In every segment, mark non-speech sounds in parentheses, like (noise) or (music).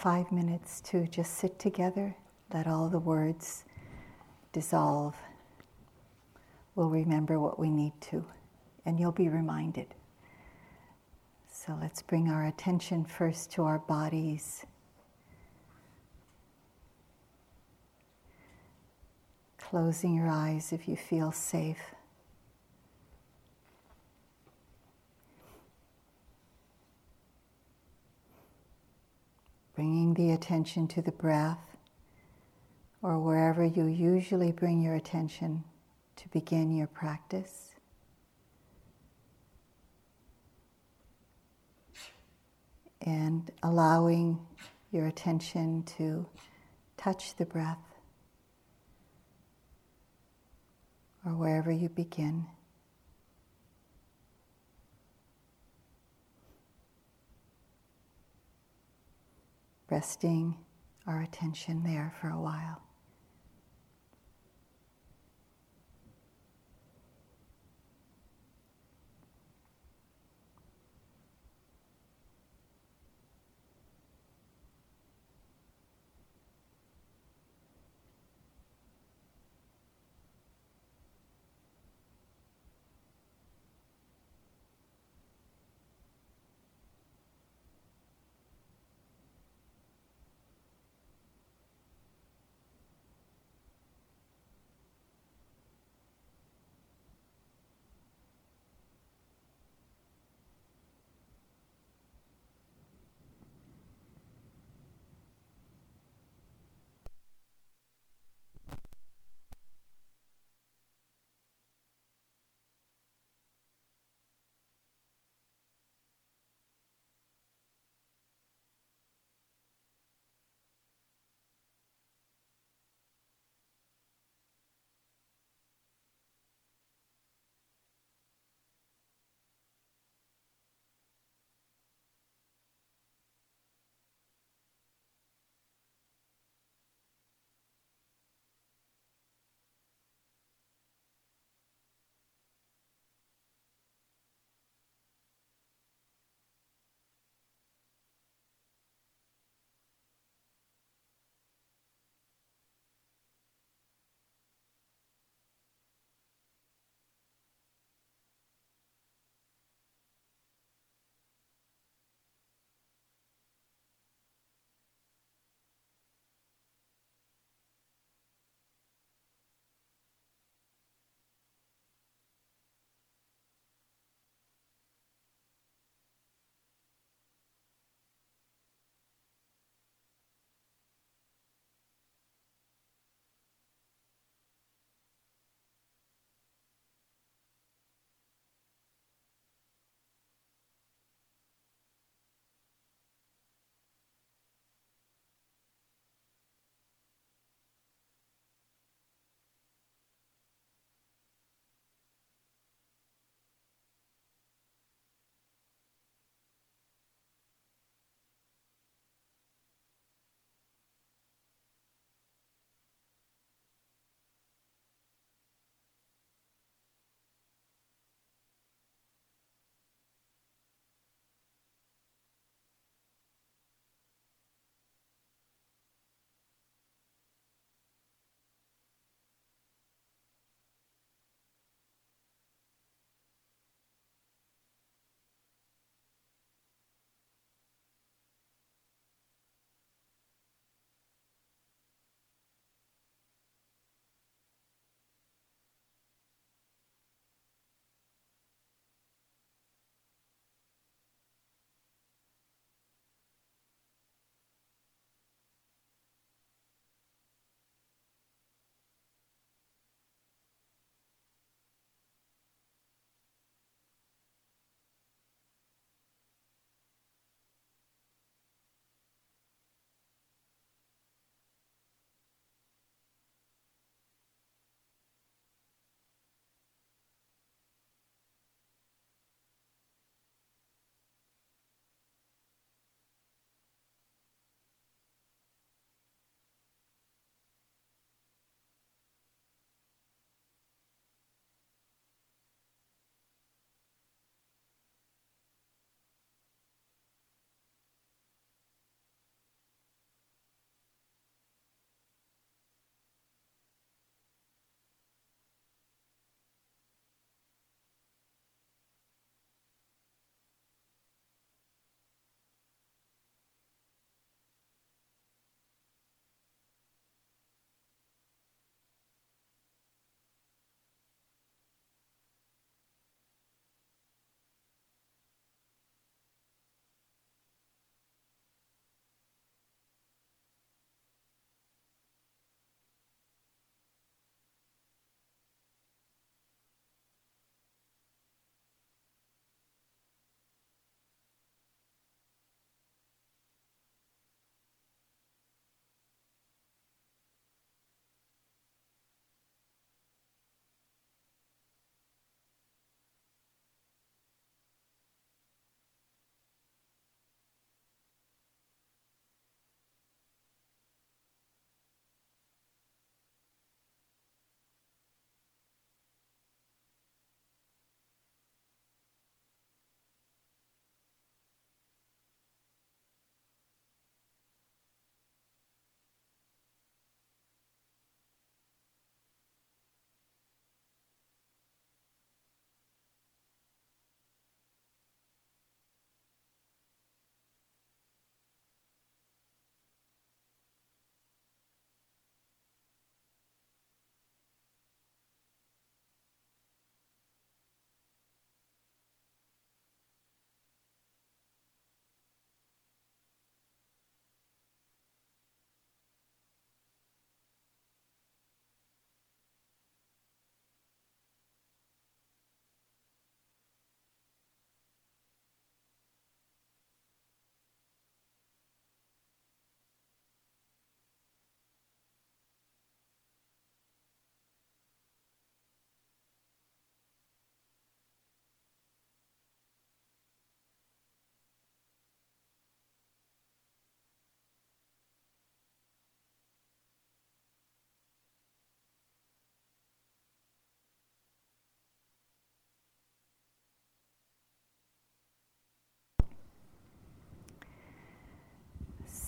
five minutes to just sit together, let all the words dissolve. We'll remember what we need to, and you'll be reminded. So let's bring our attention first to our bodies. Closing your eyes if you feel safe. Bringing the attention to the breath or wherever you usually bring your attention to begin your practice. And allowing your attention to touch the breath or wherever you begin. Resting our attention there for a while.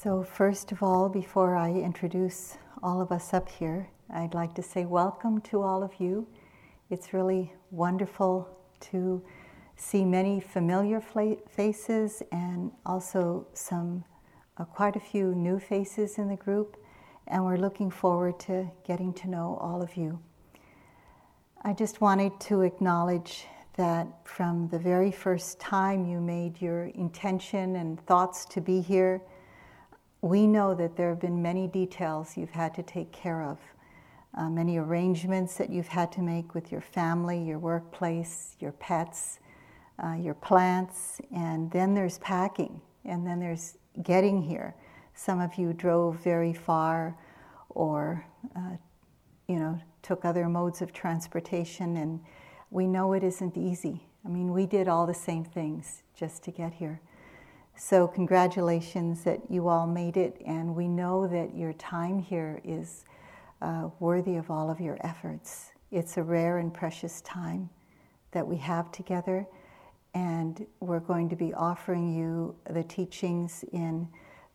So, first of all, before I introduce all of us up here, I'd like to say welcome to all of you. It's really wonderful to see many familiar faces and also some uh, quite a few new faces in the group, and we're looking forward to getting to know all of you. I just wanted to acknowledge that from the very first time you made your intention and thoughts to be here, we know that there have been many details you've had to take care of, uh, many arrangements that you've had to make with your family, your workplace, your pets, uh, your plants, and then there's packing, and then there's getting here. Some of you drove very far or, uh, you know, took other modes of transportation, and we know it isn't easy. I mean, we did all the same things just to get here. So, congratulations that you all made it, and we know that your time here is uh, worthy of all of your efforts. It's a rare and precious time that we have together, and we're going to be offering you the teachings in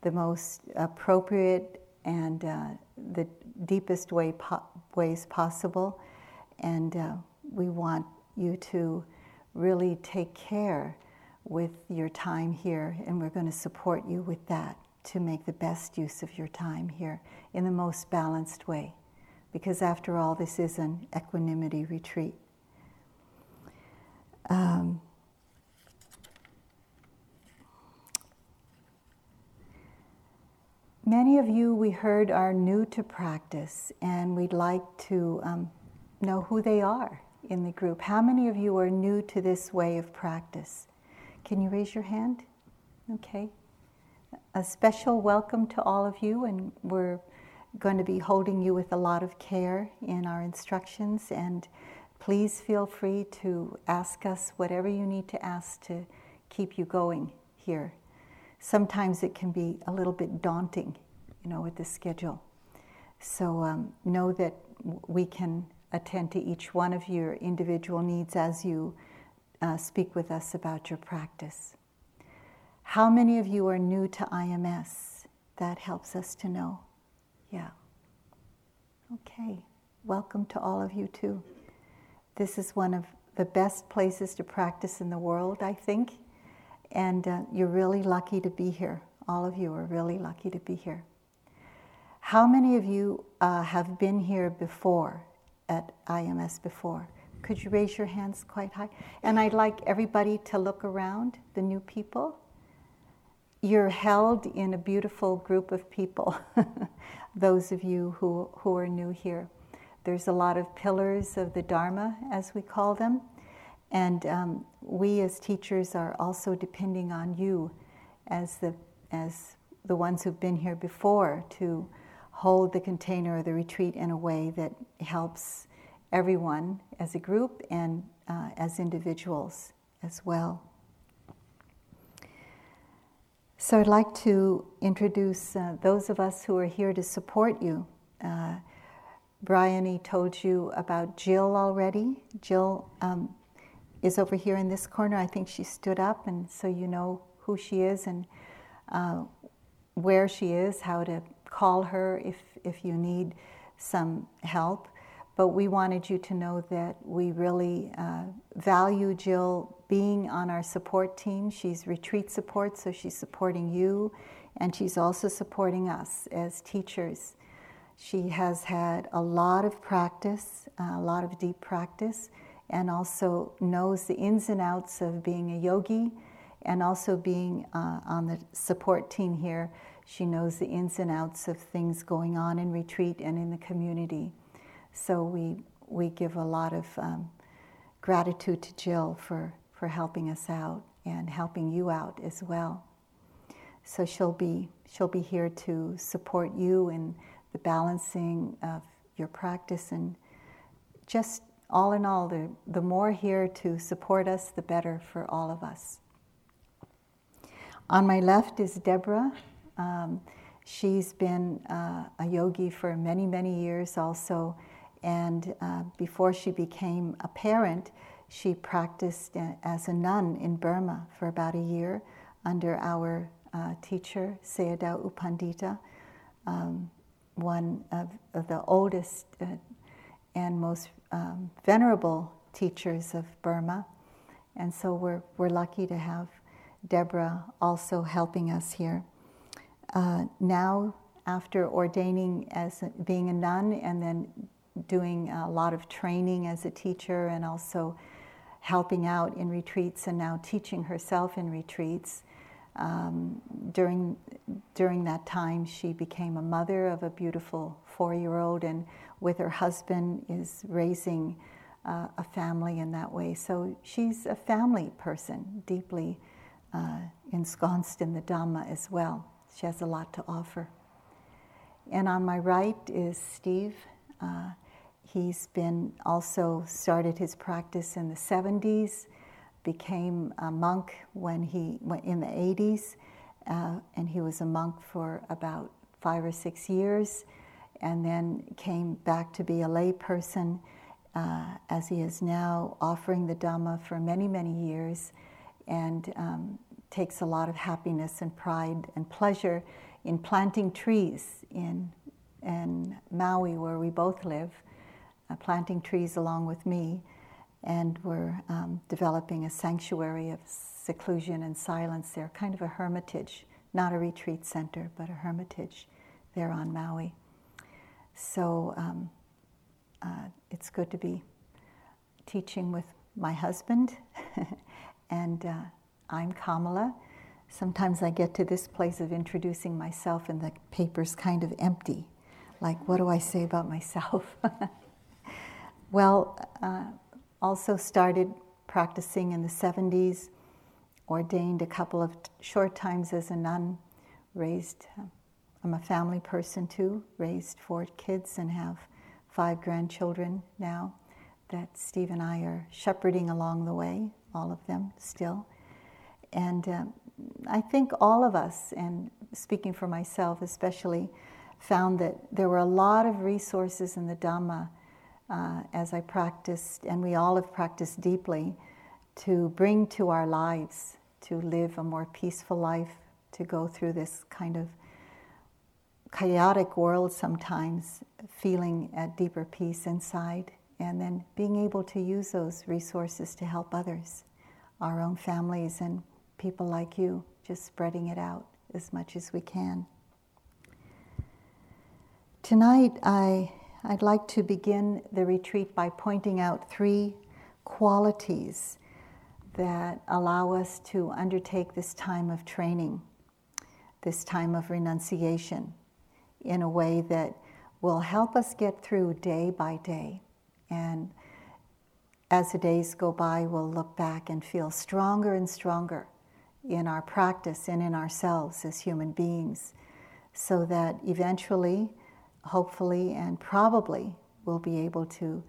the most appropriate and uh, the deepest way po- ways possible. And uh, we want you to really take care with your time here, and we're going to support you with that to make the best use of your time here in the most balanced way. Because after all, this is an equanimity retreat. Um, Many of you we heard are new to practice, and we'd like to um, know who they are in the group. How many of you are new to this way of practice? Can you raise your hand? Okay. A special welcome to all of you, and we're going to be holding you with a lot of care in our instructions. And please feel free to ask us whatever you need to ask to keep you going here sometimes it can be a little bit daunting, you know, with the schedule. So um, know that we can attend to each one of your individual needs as you uh, speak with us about your practice. How many of you are new to IMS? That helps us to know. Yeah. Okay. Welcome to all of you, too. This is one of the best places to practice in the world, I think. And uh, you're really lucky to be here. All of you are really lucky to be here. How many of you uh, have been here before at IMS before? Could you raise your hands quite high? And I'd like everybody to look around, the new people. You're held in a beautiful group of people, (laughs) those of you who, who are new here. There's a lot of pillars of the Dharma, as we call them. And um, we as teachers are also depending on you as the, as the ones who've been here before to hold the container of the retreat in a way that helps everyone as a group and uh, as individuals as well. So I'd like to introduce uh, those of us who are here to support you. Uh, Bryony told you about Jill already. Jill um, is over here in this corner. I think she stood up, and so you know who she is and uh, where she is, how to call her if, if you need some help. But we wanted you to know that we really uh, value Jill being on our support team. She's retreat support, so she's supporting you, and she's also supporting us as teachers. She has had a lot of practice, uh, a lot of deep practice and also knows the ins and outs of being a yogi and also being uh, on the support team here. She knows the ins and outs of things going on in retreat and in the community. So we, we give a lot of um, gratitude to Jill for, for helping us out and helping you out as well. So she'll be, she'll be here to support you in the balancing of your practice and just all in all, the, the more here to support us, the better for all of us. On my left is Deborah. Um, she's been uh, a yogi for many, many years also. And uh, before she became a parent, she practiced as a nun in Burma for about a year under our uh, teacher, Sayadaw U Pandita, um, one of, of, the oldest uh, and most um, venerable teachers of Burma. And so we're, we're lucky to have Deborah also helping us here. Uh, now, after ordaining as being a nun and then doing a lot of training as a teacher and also helping out in retreats and now teaching herself in retreats. Um, during, during that time, she became a mother of a beautiful four year old and with her husband is raising uh, a family in that way. So she's a family person, deeply uh, ensconced in the Dhamma as well. She has a lot to offer. And on my right is Steve. Uh, he's been also started his practice in the 70s, became a monk when he went in the 80s, uh, and he was a monk for about five or six years, and then came back to be a lay person, uh, as he is now offering the Dhamma for many, many years, and um, takes a lot of happiness and pride and pleasure in planting trees in, in Maui, where we both live, uh, planting trees along with me. And we're um, developing a sanctuary of seclusion and silence there, kind of a hermitage, not a retreat center, but a hermitage there on Maui. So um, uh, it's good to be teaching with my husband, (laughs) and uh, I'm Kamala. Sometimes I get to this place of introducing myself and the paper's kind of empty. Like, what do I say about myself? (laughs) well, uh, also started practicing in the 70s, ordained a couple of t- short times as a nun, raised, uh, I'm a family person too, raised four kids and have five grandchildren now that Steve and I are shepherding along the way, all of them still. And uh, I think all of us, and speaking for myself especially, found that there were a lot of resources in the Dhamma uh, as I practiced, and we all have practiced deeply, to bring to our lives, to live a more peaceful life, to go through this kind of chaotic world sometimes, feeling at deeper peace inside, and then being able to use those resources to help others, our own families, and people like you, just spreading it out as much as we can. Tonight, I, I'd like to begin the retreat by pointing out three qualities that allow us to undertake this time of training, this time of renunciation, in a way that will help us get through day by day. And as the days go by, we'll look back and feel stronger and stronger in our practice and in ourselves as human beings, so that eventually, hopefully, and probably, we'll be able to,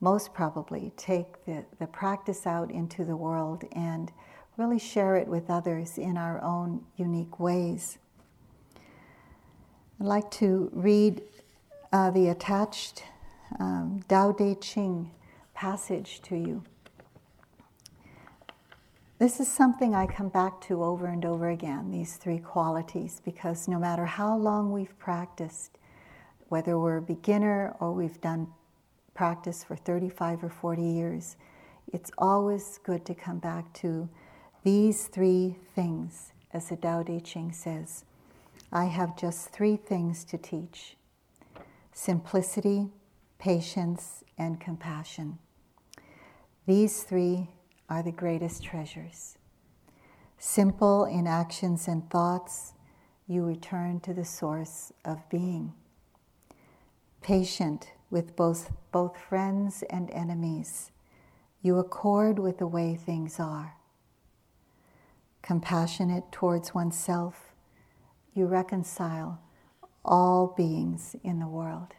most probably, take the, the practice out into the world and really share it with others in our own unique ways. I'd like to read uh, the attached um, Tao Te Ching passage to you. This is something I come back to over and over again, these three qualities, because no matter how long we've practiced, whether we're a beginner or we've done practice for 35 or 40 years, it's always good to come back to these three things, as the Tao Te Ching says. I have just three things to teach simplicity, patience, and compassion. These three are the greatest treasures. Simple in actions and thoughts, you return to the source of being. Patient with both, both friends and enemies, you accord with the way things are. Compassionate towards oneself, you reconcile all beings in the world.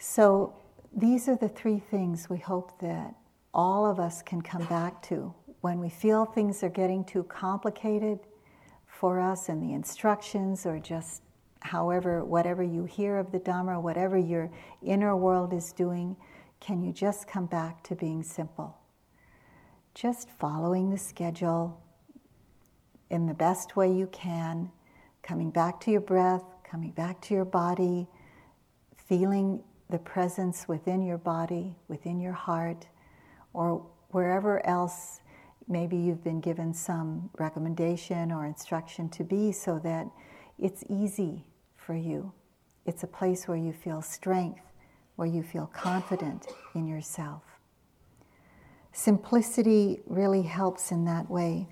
So, these are the three things we hope that all of us can come back to when we feel things are getting too complicated for us and the instructions or just however whatever you hear of the dhamma whatever your inner world is doing can you just come back to being simple? Just following the schedule in the best way you can, coming back to your breath, coming back to your body, feeling the presence within your body, within your heart, or wherever else maybe you've been given some recommendation or instruction to be so that it's easy for you. It's a place where you feel strength, where you feel confident in yourself. Simplicity really helps in that way,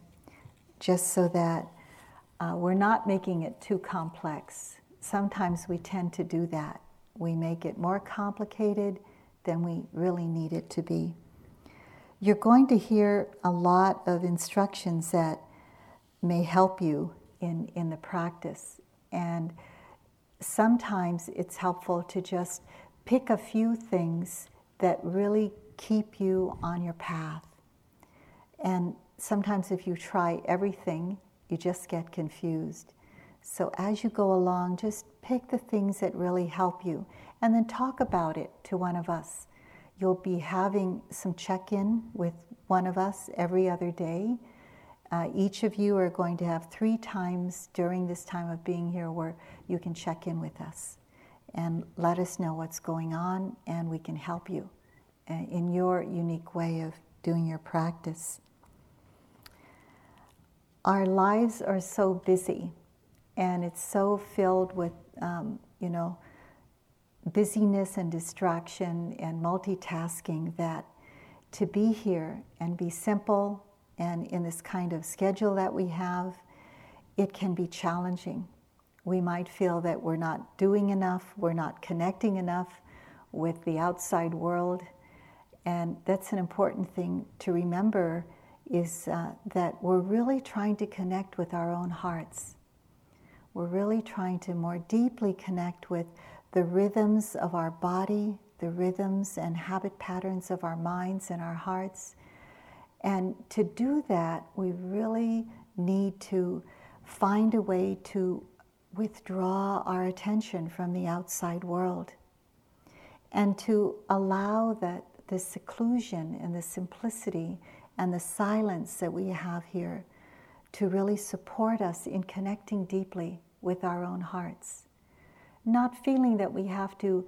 just so that uh, we're not making it too complex. Sometimes we tend to do that. We make it more complicated than we really need it to be. You're going to hear a lot of instructions that may help you in, in the practice. And sometimes it's helpful to just pick a few things that really keep you on your path. And sometimes if you try everything, you just get confused. So as you go along, just pick the things that really help you and then talk about it to one of us. You'll be having some check in with one of us every other day. Uh, each of you are going to have three times during this time of being here where you can check in with us and let us know what's going on, and we can help you uh, in your unique way of doing your practice. Our lives are so busy, and it's so filled with, um, you know, busyness and distraction and multitasking that to be here and be simple and in this kind of schedule that we have, it can be challenging. We might feel that we're not doing enough, we're not connecting enough with the outside world. And that's an important thing to remember is uh, that we're really trying to connect with our own hearts. We're really trying to more deeply connect with the rhythms of our body, the rhythms and habit patterns of our minds and our hearts. And to do that, we really need to find a way to withdraw our attention from the outside world and to allow that the seclusion and the simplicity and the silence that we have here to really support us in connecting deeply with our own hearts. Not feeling that we have to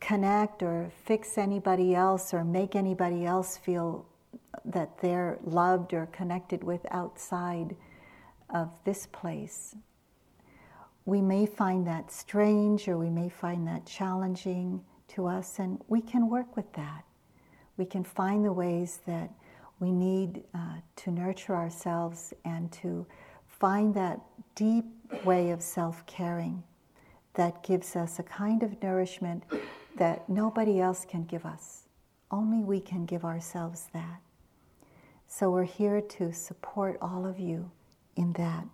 connect or fix anybody else or make anybody else feel that they're loved or connected with outside of this place. We may find that strange or we may find that challenging to us, and we can work with that. We can find the ways that we need uh, to nurture ourselves and to find that deep way of self caring that gives us a kind of nourishment that nobody else can give us. Only we can give ourselves that. So we're here to support all of you in that.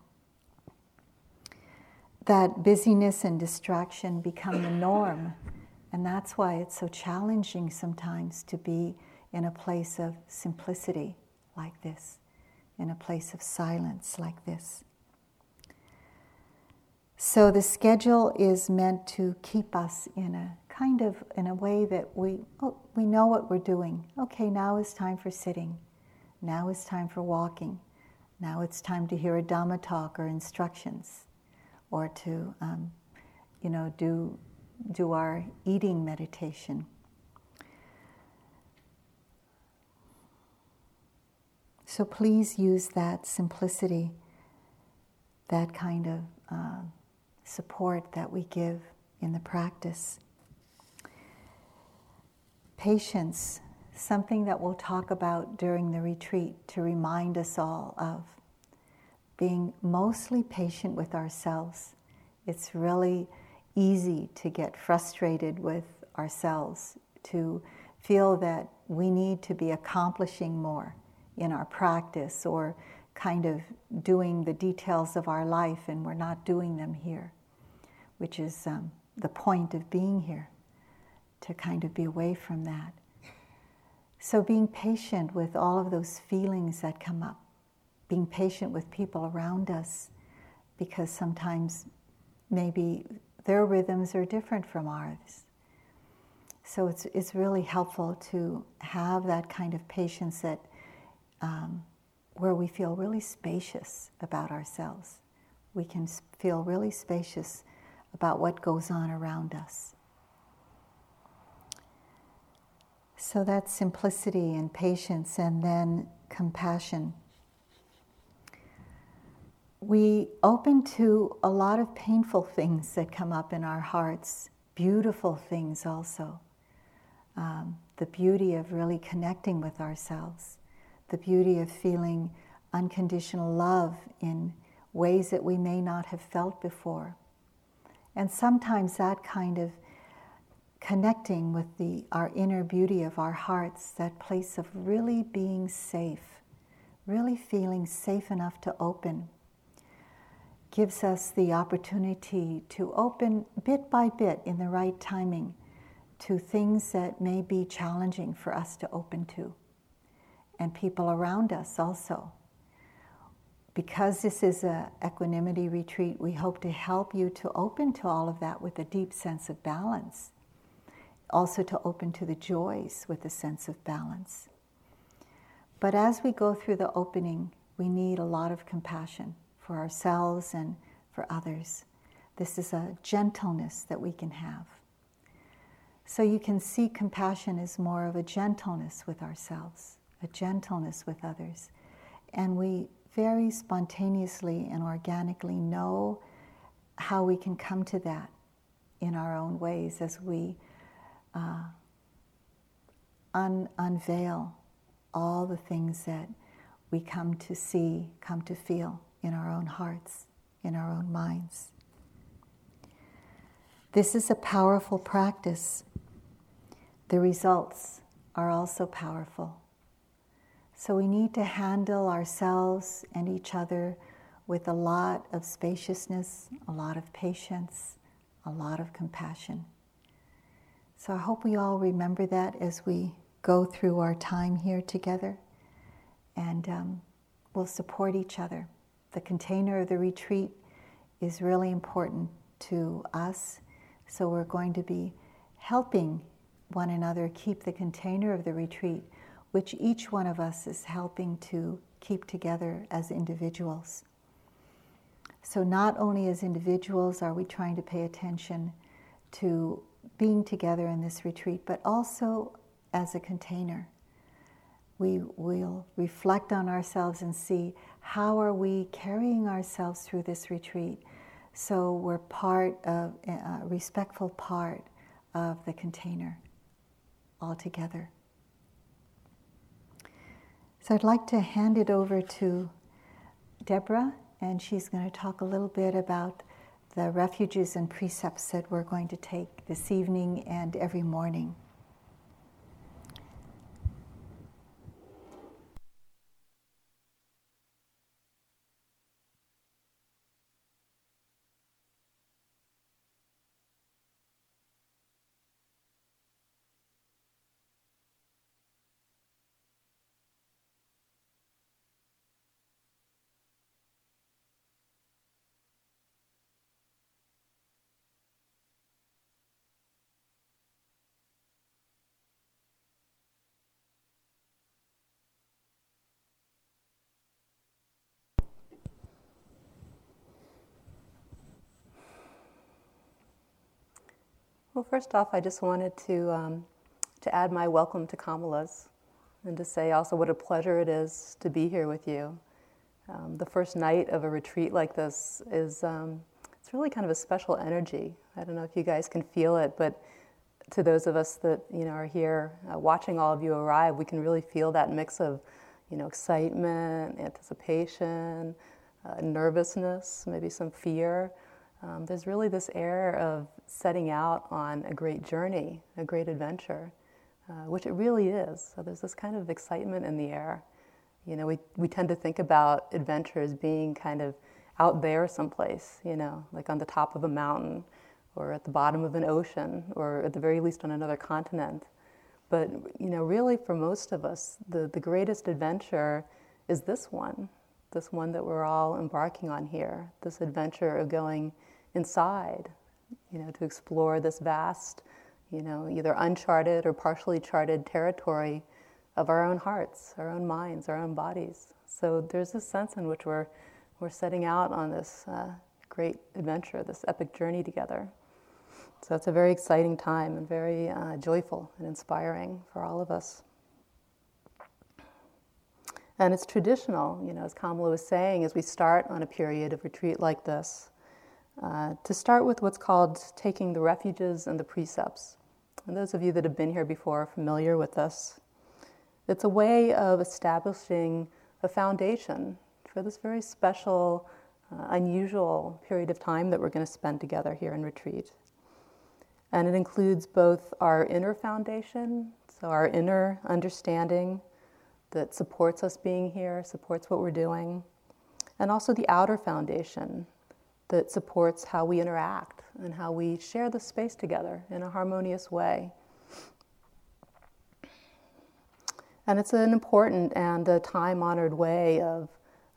That busyness and distraction become the norm, and that's why it's so challenging sometimes to be in a place of simplicity like this, in a place of silence like this. So the schedule is meant to keep us in a kind of in a way that we oh, we know what we're doing. Okay, now is time for sitting. Now is time for walking. Now it's time to hear a Dhamma talk or instructions, or to um, you know do do our eating meditation. So please use that simplicity, that kind of. Uh, support that we give in the practice. Patience, something that we'll talk about during the retreat to remind us all of being mostly patient with ourselves. It's really easy to get frustrated with ourselves, to feel that we need to be accomplishing more in our practice or kind of doing the details of our life and we're not doing them here, which is um, the point of being here, to kind of be away from that. So, being patient with all of those feelings that come up, being patient with people around us, because sometimes maybe their rhythms are different from ours. So, it's, it's really helpful to have that kind of patience that um, where we feel really spacious about ourselves. We can feel really spacious about what goes on around us. So that's simplicity and patience, and then compassion. We open to a lot of painful things that come up in our hearts, beautiful things also. Um, the beauty of really connecting with ourselves, the beauty of feeling unconditional love in ways that we may not have felt before. And sometimes that kind of connecting with the, our inner beauty of our hearts, that place of really being safe, really feeling safe enough to open, gives us the opportunity to open bit by bit in the right timing to things that may be challenging for us to open to, and people around us also. Because this is an equanimity retreat, we hope to help you to open to all of that with a deep sense of balance. Also, to open to the joys with a sense of balance. But as we go through the opening, we need a lot of compassion for ourselves and for others. This is a gentleness that we can have. So you can see compassion as more of a gentleness with ourselves, a gentleness with others. And we very spontaneously and organically know how we can come to that in our own ways as we uh, un- unveil all the things that we come to see, come to feel in our own hearts, in our own minds. This is a powerful practice the results are also powerful. So we need to handle ourselves and each other with a lot of spaciousness, a lot of patience, a lot of compassion. So I hope we all remember that as we go through our time here together and um, we'll support each other. The container of the retreat is really important to us, so we're going to be helping one another keep the container of the retreat, which each one of us is helping to keep together as individuals. So, not only as individuals are we trying to pay attention to being together in this retreat, but also as a container. We will reflect on ourselves and see how are we carrying ourselves through this retreat so we're part of a respectful part of the container altogether. So I'd like to hand it over to Deborah, and she's going to talk a little bit about the refuges and precepts that we're going to take this evening and every morning. Well, first off, I just wanted to, um, to add my welcome to Kamala's and to say also what a pleasure it is to be here with you. Um, the first night of a retreat like this is um, it's really kind of a special energy. I don't know if you guys can feel it, but to those of us that you know are here uh, watching all of you arrive, we can really feel that mix of you know excitement, anticipation, uh, nervousness, maybe some fear. Um, there's really this air of setting out on a great journey, a great adventure, uh, which it really is. So there's this kind of excitement in the air. You know, we, we tend to think about adventures being kind of out there someplace, you know, like on the top of a mountain or at the bottom of an ocean or at the very least on another continent. But, you know, really for most of us, the, the greatest adventure is this one, this one that we're all embarking on here, this adventure of going inside, you know, to explore this vast, you know, either uncharted or partially charted territory of our own hearts, our own minds, our own bodies. So there's this sense in which we're, we're setting out on this uh, great adventure, this epic journey together. So it's a very exciting time and very uh, joyful and inspiring for all of us. And it's traditional, you know, as Kamala was saying, as we start on a period of retreat like this, uh, to start with what's called taking the refuges and the precepts. And those of you that have been here before are familiar with this. It's a way of establishing a foundation for this very special, uh, unusual period of time that we're going to spend together here in retreat. And it includes both our inner foundation, so our inner understanding that supports us being here, supports what we're doing, and also the outer foundation that supports how we interact and how we share the space together in a harmonious way. And it's an important and a time honored way of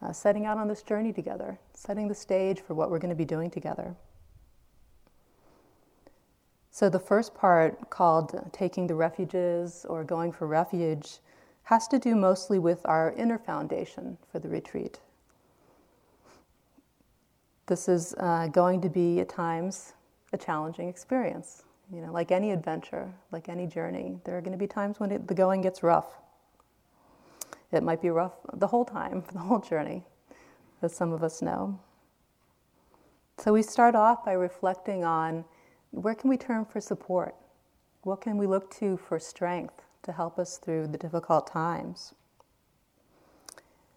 uh, setting out on this journey together, setting the stage for what we're going to be doing together. So, the first part, called taking the refuges or going for refuge, has to do mostly with our inner foundation for the retreat. This is uh, going to be at times a challenging experience. You know, like any adventure, like any journey, there are going to be times when it, the going gets rough. It might be rough the whole time, (laughs) the whole journey, as some of us know. So we start off by reflecting on where can we turn for support? What can we look to for strength to help us through the difficult times?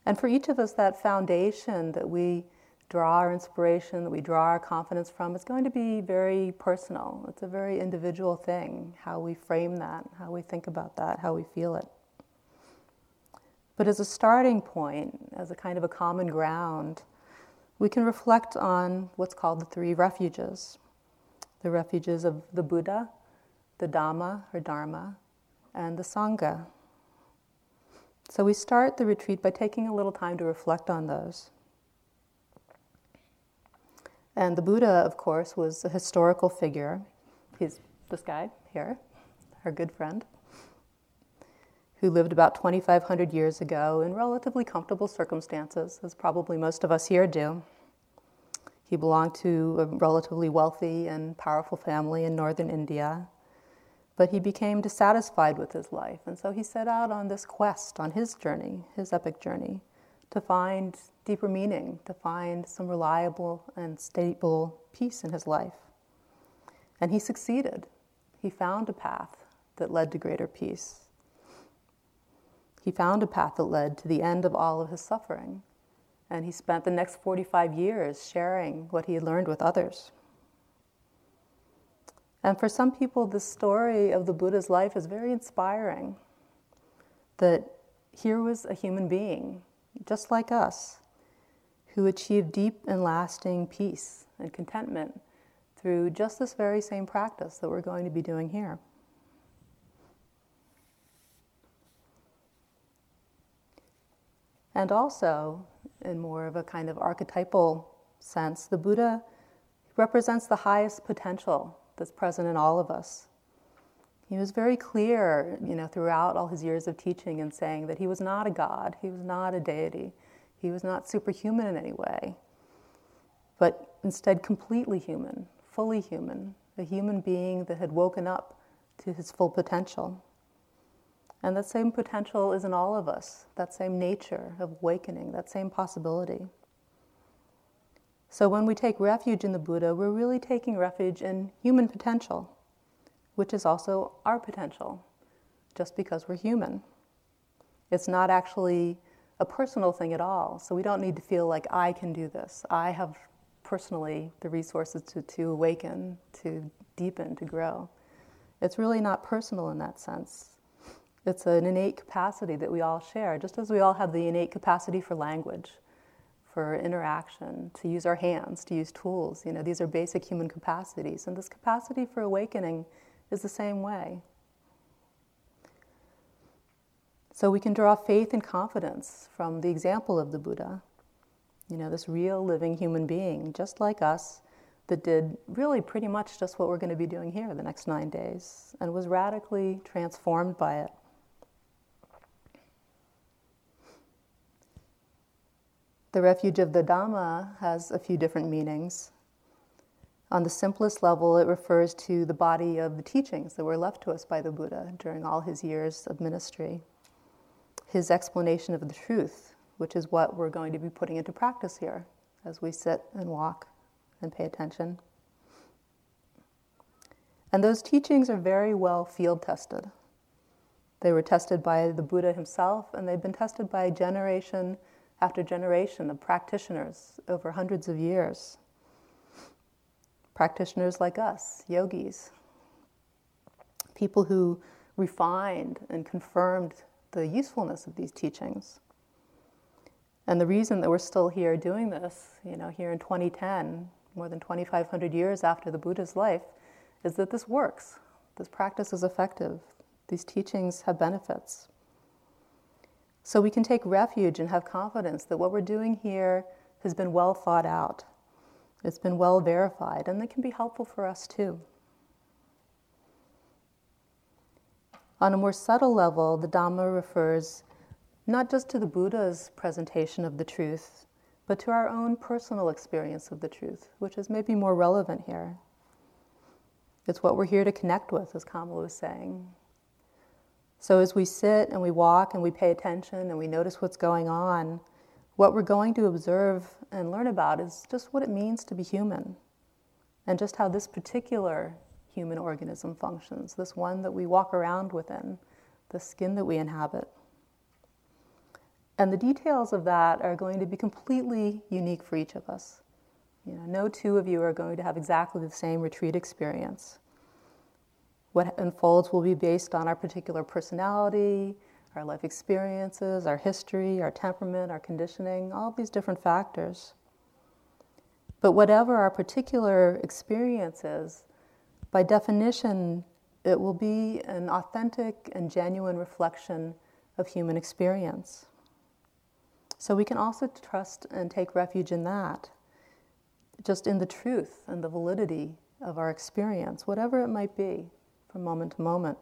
And for each of us, that foundation that we draw our inspiration, that we draw our confidence from, is going to be very personal. It's a very individual thing, how we frame that, how we think about that, how we feel it. But as a starting point, as a kind of a common ground, we can reflect on what's called the three refuges the refuges of the Buddha, the Dhamma or Dharma, and the Sangha. So we start the retreat by taking a little time to reflect on those. And the Buddha, of course, was a historical figure. He's this guy here, our good friend, who lived about 2,500 years ago in relatively comfortable circumstances, as probably most of us here do. He belonged to a relatively wealthy and powerful family in northern India, but he became dissatisfied with his life, and so he set out on this quest, on his journey, his epic journey, to find deeper meaning, to find some reliable and stable peace in his life. And he succeeded. He found a path that led to greater peace. He found a path that led to the end of all of his suffering. And he spent the next 45 years sharing what he had learned with others. And for some people, the story of the Buddha's life is very inspiring. That here was a human being, just like us, who achieve deep and lasting peace and contentment through just this very same practice that we're going to be doing here. And also, in more of a kind of archetypal sense, the Buddha represents the highest potential that's present in all of us. He was very clear, you know, throughout all his years of teaching and saying that he was not a god, he was not a deity, he was not superhuman in any way, but instead completely human, fully human, a human being that had woken up to his full potential. And that same potential is in all of us, that same nature of awakening, that same possibility. So when we take refuge in the Buddha, we're really taking refuge in human potential, which is also our potential, just because we're human. It's not actually a personal thing at all. So we don't need to feel like I can do this. I have personally the resources to, to awaken, to deepen, to grow. It's really not personal in that sense. It's an innate capacity that we all share, just as we all have the innate capacity for language, for interaction, to use our hands, to use tools. You know, these are basic human capacities. And this capacity for awakening is the same way. So we can draw faith and confidence from the example of the Buddha, you know, this real living human being, just like us, that did really pretty much just what we're going to be doing here the next nine days and was radically transformed by it. The refuge of the Dhamma has a few different meanings. On the simplest level, it refers to the body of the teachings that were left to us by the Buddha during all his years of ministry. His explanation of the truth, which is what we're going to be putting into practice here as we sit and walk and pay attention. And those teachings are very well field tested. They were tested by the Buddha himself, and they've been tested by generation after generation of practitioners over hundreds of years. Practitioners like us, yogis, people who refined and confirmed the usefulness of these teachings. And the reason that we're still here doing this, you know, here in 2010, more than 2,500 years after the Buddha's life, is that this works. This practice is effective. These teachings have benefits. So we can take refuge and have confidence that what we're doing here has been well thought out. It's been well verified, and it can be helpful for us too. On a more subtle level, the Dhamma refers not just to the Buddha's presentation of the truth, but to our own personal experience of the truth, which is maybe more relevant here. It's what we're here to connect with, as Kamala was saying. So as we sit and we walk and we pay attention and we notice what's going on, what we're going to observe and learn about is just what it means to be human and just how this particular human organism functions, this one that we walk around within, the skin that we inhabit. And the details of that are going to be completely unique for each of us. You know, no two of you are going to have exactly the same retreat experience. What unfolds will be based on our particular personality, our life experiences, our history, our temperament, our conditioning, all these different factors. But whatever our particular experience is, by definition, it will be an authentic and genuine reflection of human experience. So we can also trust and take refuge in that just in the truth and the validity of our experience, whatever it might be, from moment to moment.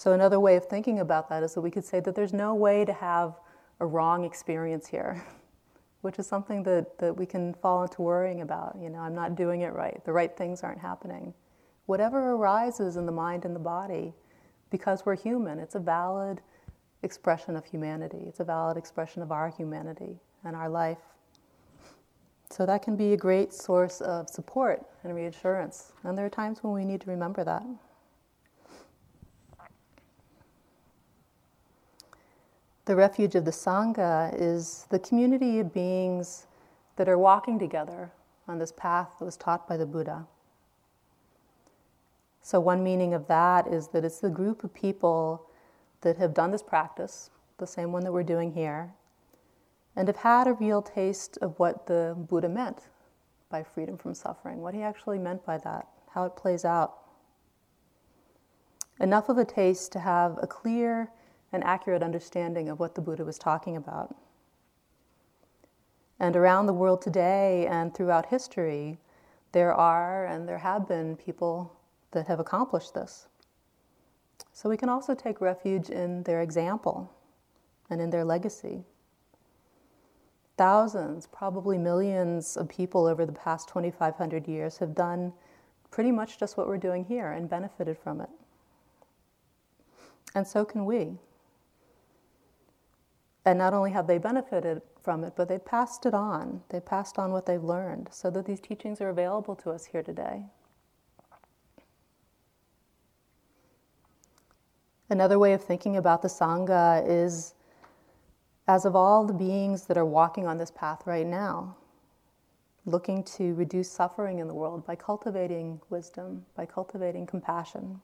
So, another way of thinking about that is that we could say that there's no way to have a wrong experience here, (laughs) which is something that, that we can fall into worrying about. You know, I'm not doing it right, the right things aren't happening. Whatever arises in the mind and the body, because we're human, it's a valid expression of humanity, it's a valid expression of our humanity and our life. So that can be a great source of support and reassurance. And there are times when we need to remember that. The refuge of the Sangha is the community of beings that are walking together on this path that was taught by the Buddha. So, one meaning of that is that it's the group of people that have done this practice, the same one that we're doing here, and have had a real taste of what the Buddha meant by freedom from suffering, what he actually meant by that, how it plays out. Enough of a taste to have a clear and accurate understanding of what the Buddha was talking about. And around the world today and throughout history, there are and there have been people that have accomplished this. So we can also take refuge in their example and in their legacy thousands, probably millions of people over the past 2,500 years have done pretty much just what we're doing here and benefited from it. And so can we. And not only have they benefited from it, but they've passed it on. They've passed on what they've learned so that these teachings are available to us here today. Another way of thinking about the Sangha is as of all the beings that are walking on this path right now, looking to reduce suffering in the world by cultivating wisdom, by cultivating compassion.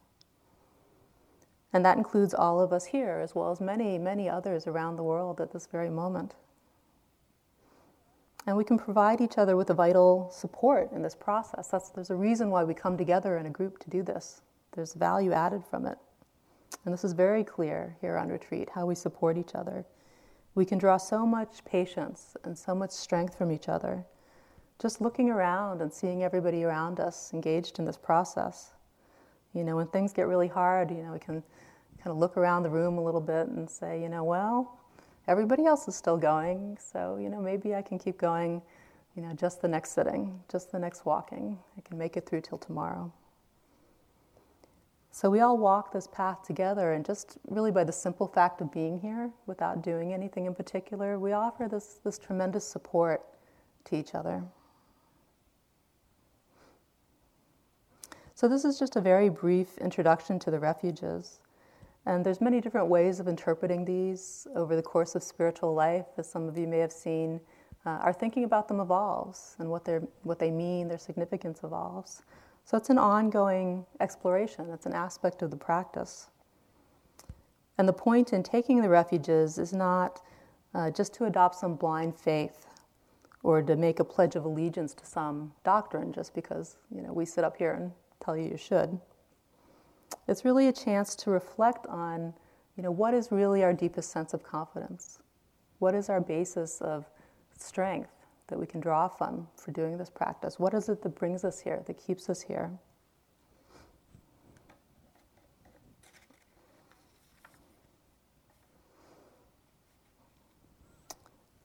And that includes all of us here, as well as many, many others around the world at this very moment. And we can provide each other with a vital support in this process. That's, there's a reason why we come together in a group to do this. There's value added from it. And this is very clear here on retreat how we support each other we can draw so much patience and so much strength from each other just looking around and seeing everybody around us engaged in this process. You know, when things get really hard, you know, we can kind of look around the room a little bit and say, you know, well, everybody else is still going, so you know maybe I can keep going, you know, just the next sitting, just the next walking. I can make it through till tomorrow. So we all walk this path together, and just really by the simple fact of being here, without doing anything in particular, we offer this, this tremendous support to each other. So this is just a very brief introduction to the refuges. And there's many different ways of interpreting these over the course of spiritual life, as some of you may have seen. Uh, our thinking about them evolves, and what, they what they mean, their significance evolves. So it's an ongoing exploration, it's an aspect of the practice. And the point in taking the refuges is not uh, just to adopt some blind faith or to make a pledge of allegiance to some doctrine just because you know we sit up here and tell you you should. It's really a chance to reflect on, you know, what is really our deepest sense of confidence? What is our basis of strength that we can draw from for doing this practice? What is it that brings us here, that keeps us here?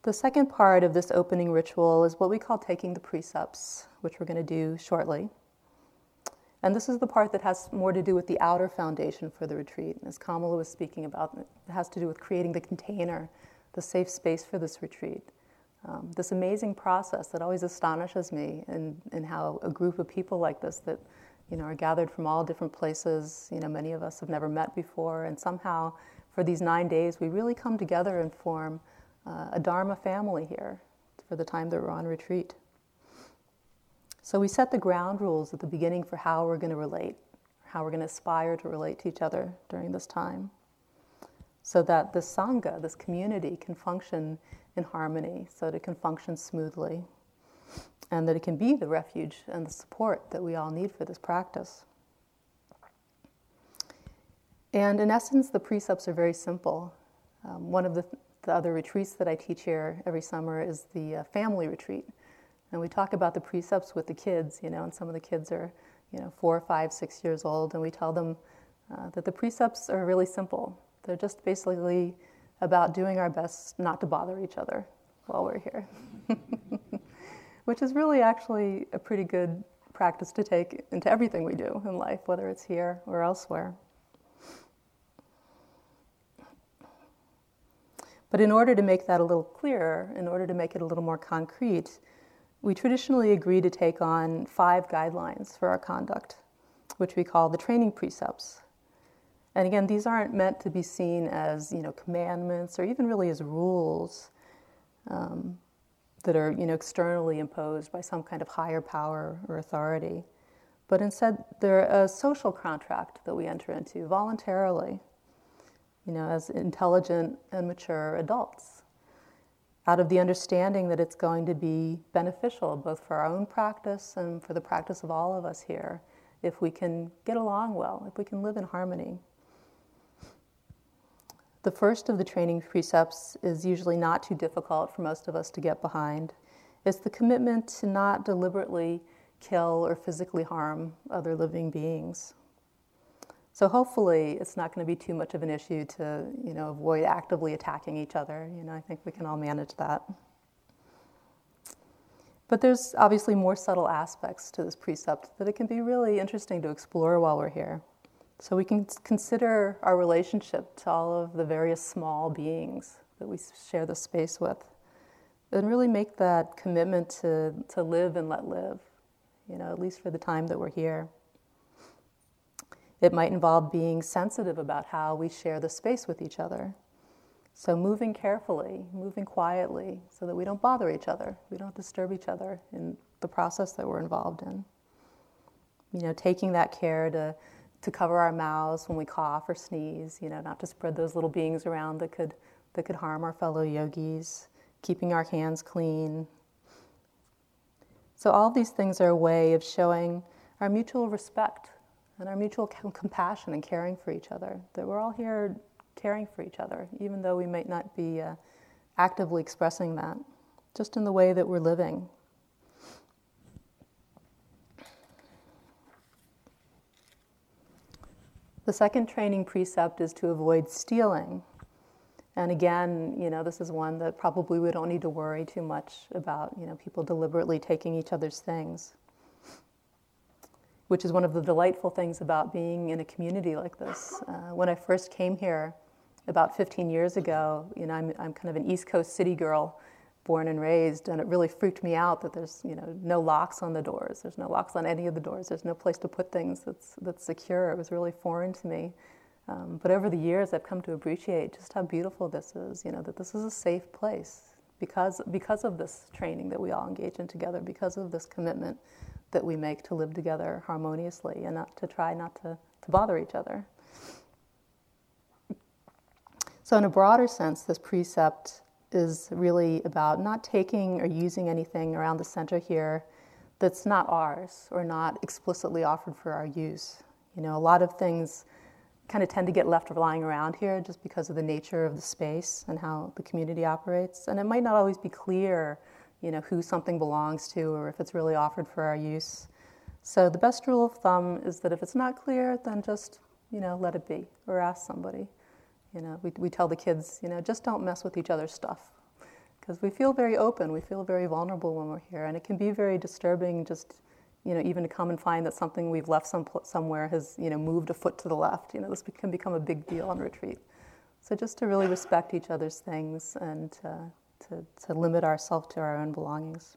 The second part of this opening ritual is what we call taking the precepts, which we're going to do shortly. And this is the part that has more to do with the outer foundation for the retreat. As Kamala was speaking about, it has to do with creating the container, the safe space for this retreat. Um, this amazing process that always astonishes me in, in how a group of people like this that you know, are gathered from all different places, you know, many of us have never met before, and somehow for these nine days we really come together and form uh, a Dharma family here for the time that we're on retreat. So we set the ground rules at the beginning for how we're going to relate, how we're going to aspire to relate to each other during this time, so that this Sangha, this community, can function in harmony, so that it can function smoothly, and that it can be the refuge and the support that we all need for this practice. And in essence, the precepts are very simple. Um, one of the, the, other retreats that I teach here every summer is the uh, family retreat. And we talk about the precepts with the kids, you know, and some of the kids are, you know, four, five, six years old, and we tell them uh, that the precepts are really simple. They're just basically about doing our best not to bother each other while we're here, (laughs) which is really actually a pretty good practice to take into everything we do in life, whether it's here or elsewhere. But in order to make that a little clearer, in order to make it a little more concrete, we traditionally agree to take on five guidelines for our conduct, which we call the training precepts. And again, these aren't meant to be seen as you know commandments or even really as rules um, that are you know externally imposed by some kind of higher power or authority, but instead they're a social contract that we enter into voluntarily, you know, as intelligent and mature adults out of the understanding that it's going to be beneficial both for our own practice and for the practice of all of us here if we can get along well, if we can live in harmony. The first of the training precepts is usually not too difficult for most of us to get behind. It's the commitment to not deliberately kill or physically harm other living beings. So hopefully it's not going to be too much of an issue to, you know, avoid actively attacking each other. You know, I think we can all manage that. But there's obviously more subtle aspects to this precept that it can be really interesting to explore while we're here. So we can consider our relationship to all of the various small beings that we share the space with and really make that commitment to, to live and let live, you know, at least for the time that we're here. It might involve being sensitive about how we share the space with each other. So, moving carefully, moving quietly, so that we don't bother each other, we don't disturb each other in the process that we're involved in. You know, taking that care to, to cover our mouths when we cough or sneeze, you know, not to spread those little beings around that could, that could harm our fellow yogis, keeping our hands clean. So, all these things are a way of showing our mutual respect and our mutual compassion and caring for each other. That we're all here caring for each other, even though we might not be uh, actively expressing that, just in the way that we're living. The second training precept is to avoid stealing. And again, you know, this is one that probably we don't need to worry too much about, you know, people deliberately taking each other's things. Which is one of the delightful things about being in a community like this. Uh, when I first came here about 15 years ago, you know, I'm, I'm kind of an East Coast city girl, born and raised, and it really freaked me out that there's, you know, no locks on the doors. There's no locks on any of the doors. There's no place to put things that's, that's secure. It was really foreign to me. Um, but over the years, I've come to appreciate just how beautiful this is. You know that this is a safe place because because of this training that we all engage in together, because of this commitment that we make to live together harmoniously and not to try not to, to bother each other. So, in a broader sense, this precept is really about not taking or using anything around the center here that's not ours or not explicitly offered for our use. You know, a lot of things kind of tend to get left lying around here just because of the nature of the space and how the community operates. And it might not always be clear, you know, who something belongs to or if it's really offered for our use. So the best rule of thumb is that if it's not clear, then just, you know, let it be or ask somebody. You know, we, we tell the kids, you know, just don't mess with each other's stuff. Because we feel very open, we feel very vulnerable when we're here, and it can be very disturbing just you know, even to come and find that something we've left some, somewhere has, you know, moved a foot to the left. You know, this can become a big deal on retreat. So just to really respect each other's things and uh, to, to limit ourselves to our own belongings.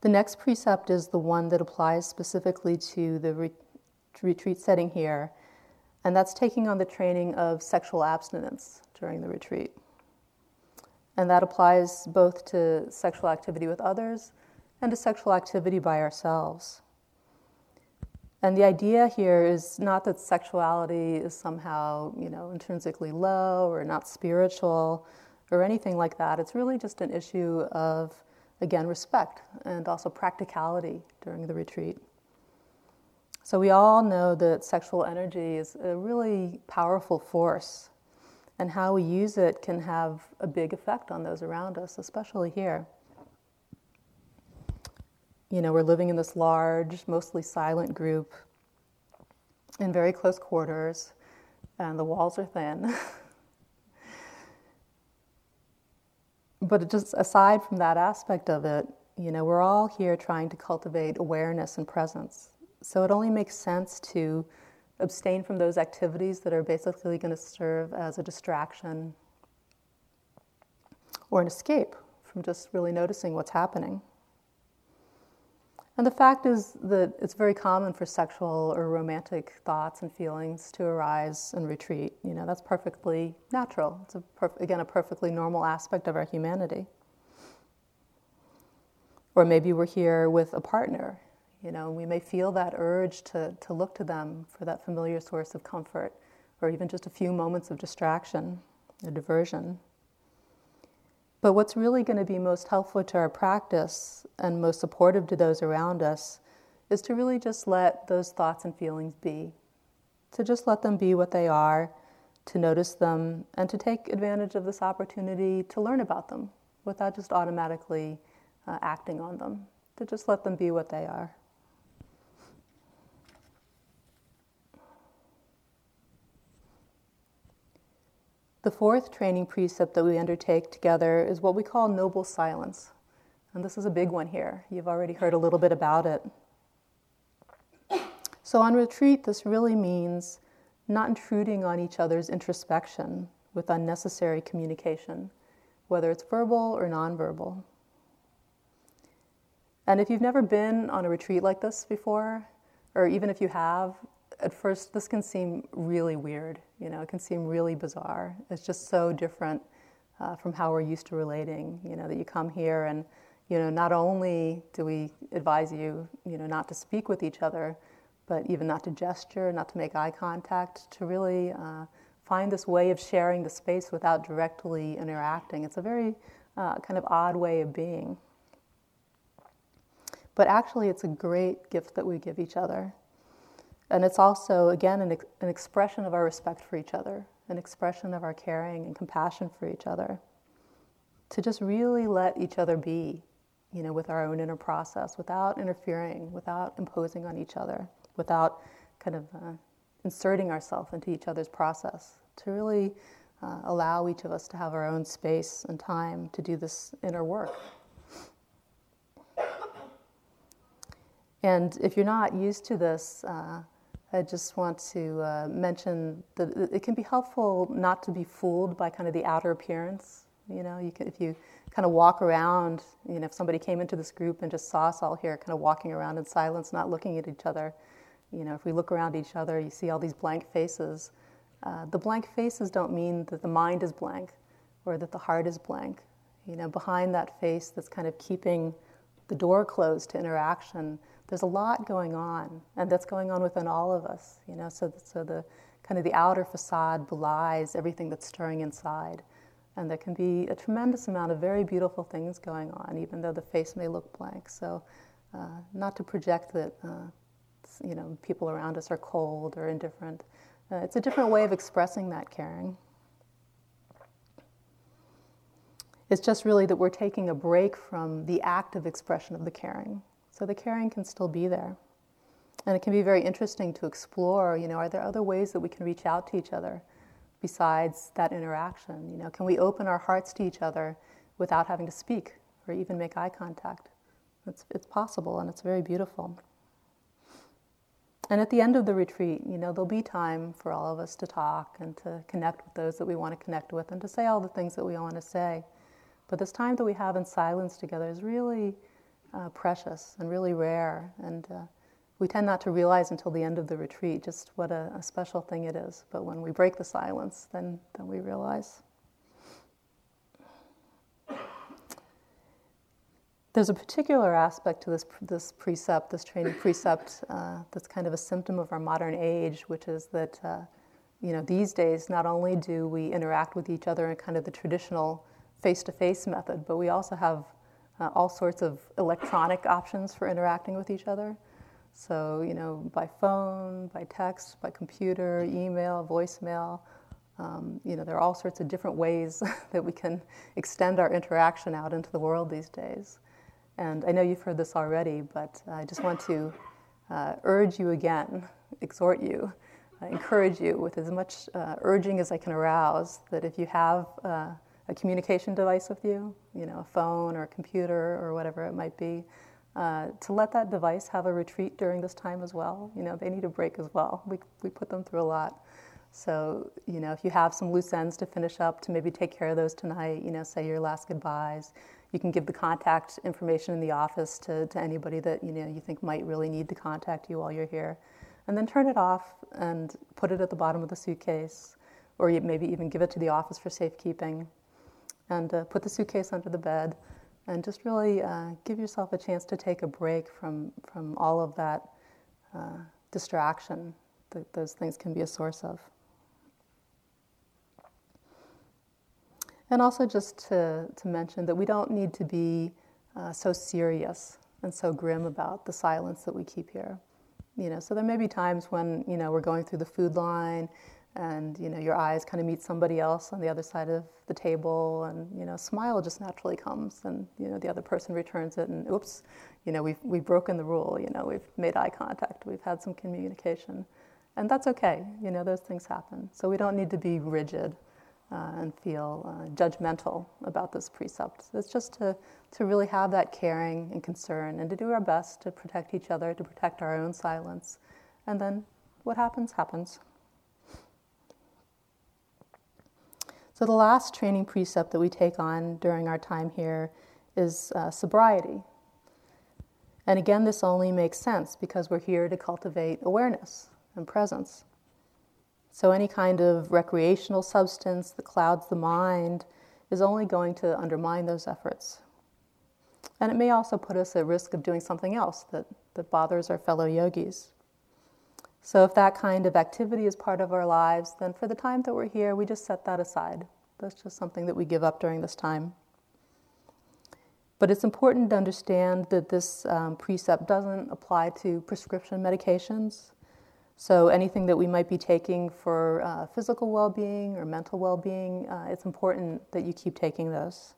The next precept is the one that applies specifically to the re- retreat setting here, and that's taking on the training of sexual abstinence during the retreat. And that applies both to sexual activity with others and to sexual activity by ourselves. And the idea here is not that sexuality is somehow, you know, intrinsically low or not spiritual or anything like that. It's really just an issue of, again, respect and also practicality during the retreat. So we all know that sexual energy is a really powerful force and how we use it can have a big effect on those around us, especially here. You know, we're living in this large, mostly silent group in very close quarters, and the walls are thin. (laughs) but just aside from that aspect of it, you know, we're all here trying to cultivate awareness and presence. So it only makes sense to abstain from those activities that are basically going to serve as a distraction or an escape from just really noticing what's happening. And the fact is that it's very common for sexual or romantic thoughts and feelings to arise and retreat. You know, that's perfectly natural. It's, a perf- again, a perfectly normal aspect of our humanity. Or maybe we're here with a partner you know, we may feel that urge to, to look to them for that familiar source of comfort, or even just a few moments of distraction or diversion. But what's really going to be most helpful to our practice and most supportive to those around us is to really just let those thoughts and feelings be. To just let them be what they are, to notice them, and to take advantage of this opportunity to learn about them without just automatically uh, acting on them. To just let them be what they are. The fourth training precept that we undertake together is what we call noble silence. And this is a big one here. You've already heard a little bit about it. So, on retreat, this really means not intruding on each other's introspection with unnecessary communication, whether it's verbal or nonverbal. And if you've never been on a retreat like this before, or even if you have, at first this can seem really weird. You know, it can seem really bizarre. It's just so different uh, from how we're used to relating. You know, that you come here and you know, not only do we advise you, you know, not to speak with each other, but even not to gesture, not to make eye contact, to really uh, find this way of sharing the space without directly interacting. It's a very uh, kind of odd way of being. But actually, it's a great gift that we give each other. And it's also, again, an, an expression of our respect for each other, an expression of our caring and compassion for each other. To just really let each other be, you know, with our own inner process, without interfering, without imposing on each other, without kind of uh, inserting ourselves into each other's process, to really uh, allow each of us to have our own space and time to do this inner work. And if you're not used to this, uh, I just want to uh, mention that it can be helpful not to be fooled by kind of the outer appearance. You know, you can, if you kind of walk around, you know, if somebody came into this group and just saw us all here kind of walking around in silence, not looking at each other, you know, if we look around each other, you see all these blank faces. Uh, the blank faces don't mean that the mind is blank or that the heart is blank. You know, behind that face that's kind of keeping the door closed to interaction, there's a lot going on, and that's going on within all of us. You know, so so the kind of the outer facade belies everything that's stirring inside, and there can be a tremendous amount of very beautiful things going on, even though the face may look blank. So, uh, not to project that. Uh, you know, people around us are cold or indifferent. Uh, it's a different way of expressing that caring. It's just really that we're taking a break from the active expression of the caring. So the caring can still be there. And it can be very interesting to explore, you know, are there other ways that we can reach out to each other besides that interaction? You know, can we open our hearts to each other without having to speak or even make eye contact? It's, it's possible and it's very beautiful. And at the end of the retreat, you know, there'll be time for all of us to talk and to connect with those that we want to connect with and to say all the things that we want to say. But this time that we have in silence together is really uh, precious and really rare. And uh, we tend not to realize until the end of the retreat just what a, a special thing it is. But when we break the silence, then, then we realize. There's a particular aspect to this, this precept, this training precept, uh, that's kind of a symptom of our modern age, which is that, uh, you know, these days not only do we interact with each other in kind of the traditional face-to-face method, but we also have uh, all sorts of electronic options for interacting with each other. So, you know, by phone, by text, by computer, email, voicemail. Um, you know, there are all sorts of different ways (laughs) that we can extend our interaction out into the world these days. And I know you've heard this already, but I just want to uh, urge you again, exhort you, uh, encourage you with as much uh, urging as I can arouse that if you have uh, a communication device with you, you know, a phone or a computer or whatever it might be, uh, to let that device have a retreat during this time as well. You know, they need a break as well. We, we put them through a lot. So, you know, if you have some loose ends to finish up, to maybe take care of those tonight, you know, say your last goodbyes, you can give the contact information in the office to, to anybody that you know you think might really need to contact you while you're here. And then turn it off and put it at the bottom of the suitcase, or maybe even give it to the office for safekeeping. And uh, put the suitcase under the bed, and just really uh, give yourself a chance to take a break from, from all of that uh, distraction that those things can be a source of. And also, just to, to mention that we don't need to be uh, so serious and so grim about the silence that we keep here. You know, so there may be times when you know we're going through the food line, and you know your eyes kind of meet somebody else on the other side of the table, and you know, smile just naturally comes, and you know the other person returns it, and oops, you know we've we've broken the rule. You know, we've made eye contact, we've had some communication, and that's okay. You know, those things happen. So we don't need to be rigid uh, and feel uh, judgmental about this precept. It's just to, to really have that caring and concern and to do our best to protect each other, to protect our own silence. And then what happens, happens. So, the last training precept that we take on during our time here is uh, sobriety. And again, this only makes sense because we're here to cultivate awareness and presence. So, any kind of recreational substance that clouds the mind is only going to undermine those efforts. And it may also put us at risk of doing something else that, that bothers our fellow yogis. So, if that kind of activity is part of our lives, then for the time that we're here, we just set that aside. That's just something that we give up during this time. But it's important to understand that this um, precept doesn't apply to prescription medications so, anything that we might be taking for uh, physical well being or mental well being, uh, it's important that you keep taking those.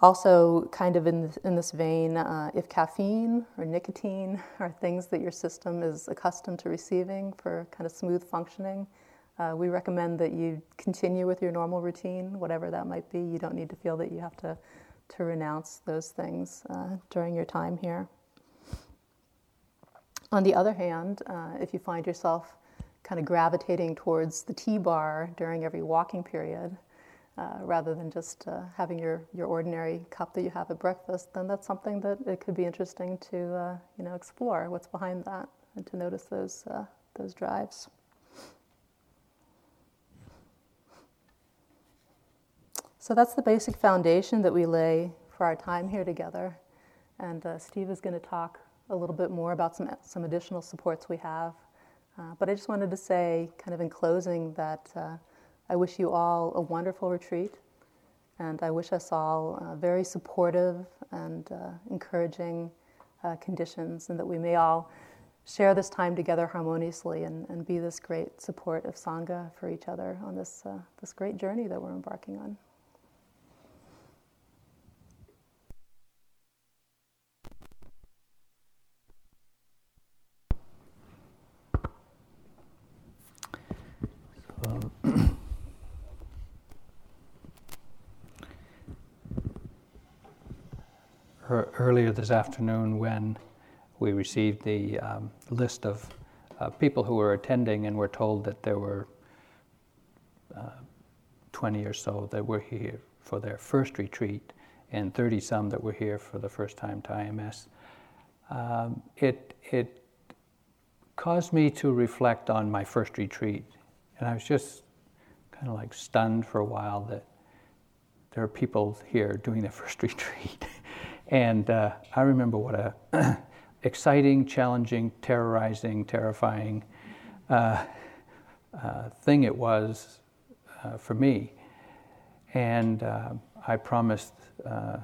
Also, kind of in, in this vein, uh, if caffeine or nicotine (laughs) are things that your system is accustomed to receiving for kind of smooth functioning, uh, we recommend that you continue with your normal routine, whatever that might be. You don't need to feel that you have to, to renounce those things uh, during your time here. On the other hand, uh, if you find yourself kind of gravitating towards the tea bar during every walking period, uh, rather than just uh, having your, your ordinary cup that you have at breakfast, then that's something that it could be interesting to uh, you know explore what's behind that and to notice those uh, those drives. So that's the basic foundation that we lay for our time here together. And uh, Steve is going to talk a little bit more about some some additional supports we have. But I just wanted to say, kind of in closing, that I wish you all a wonderful retreat, and I wish us all uh, very supportive and uh, encouraging uh, conditions, and that we may all share this time together harmoniously and, and be this great support of Sangha for each other on this, uh, this great journey that we're embarking on. Earlier this afternoon when we received the um, list of uh, people who were attending and were told that there were uh, 20 or so that were here for their first retreat and 30 some that were here for the first time to IMS. Um, it, it caused me to reflect on my first retreat. And I was just kind of like stunned for a while that there are people here doing their (laughs) first retreat. And uh, I remember what a (clears throat) exciting, challenging, terrorizing, terrifying uh, uh, thing it was uh, for me. And uh, I promised uh,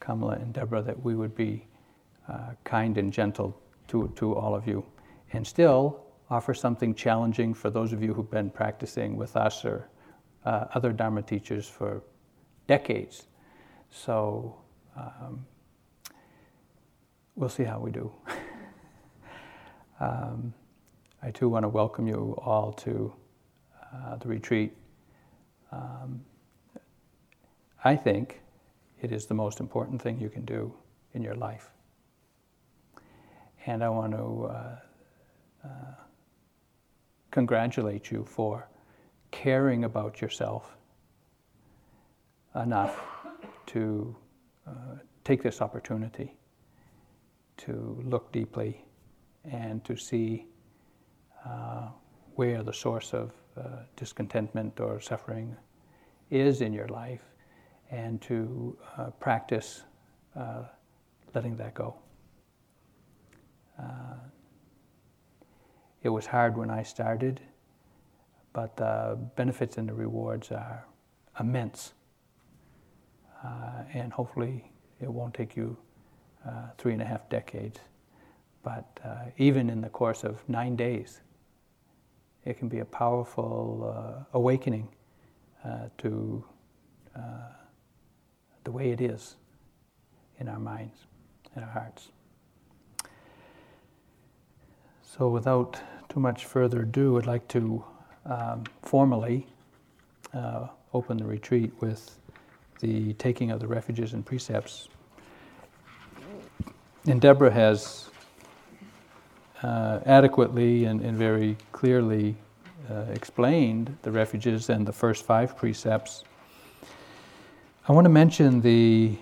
Kamala and Deborah that we would be kind and gentle to, to all of you, and still offer something challenging for those of you who've been practicing with us or other Dharma teachers for decades. So um, we'll see how we do. (laughs) um, I too want to welcome you all to uh, the retreat. Um, I think it is the most important thing you can do in your life. And I want to uh, uh, congratulate you for caring about yourself enough to take this opportunity to look deeply and to see uh, where the source of uh, discontentment or suffering is in your life and to uh, practice uh, letting that go. Uh, it was hard when I started, but the benefits and the rewards are immense uh, and hopefully it won't take you uh, three and a half decades. But uh, even in the course of nine days, it can be a powerful awakening to the way it is in our minds and our hearts. So, without too much further ado, I'd like to um, formally uh, open the retreat with the taking of the refuges and precepts. And Deborah has uh, adequately and, and, very clearly uh, explained the refuges and the first five precepts. I want to mention the,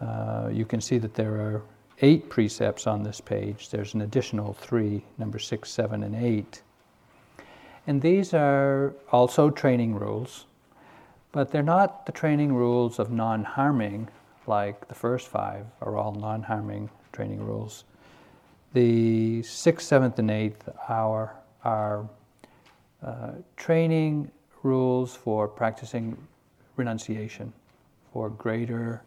uh, you can see that there are eight precepts on this page. There's an additional three, number six, seven, and eight. And these are also training rules. But they're not the training rules of non harming, like the first five are all non harming training rules. The sixth, seventh, and eighth are, are uh, training rules for practicing renunciation, for greater,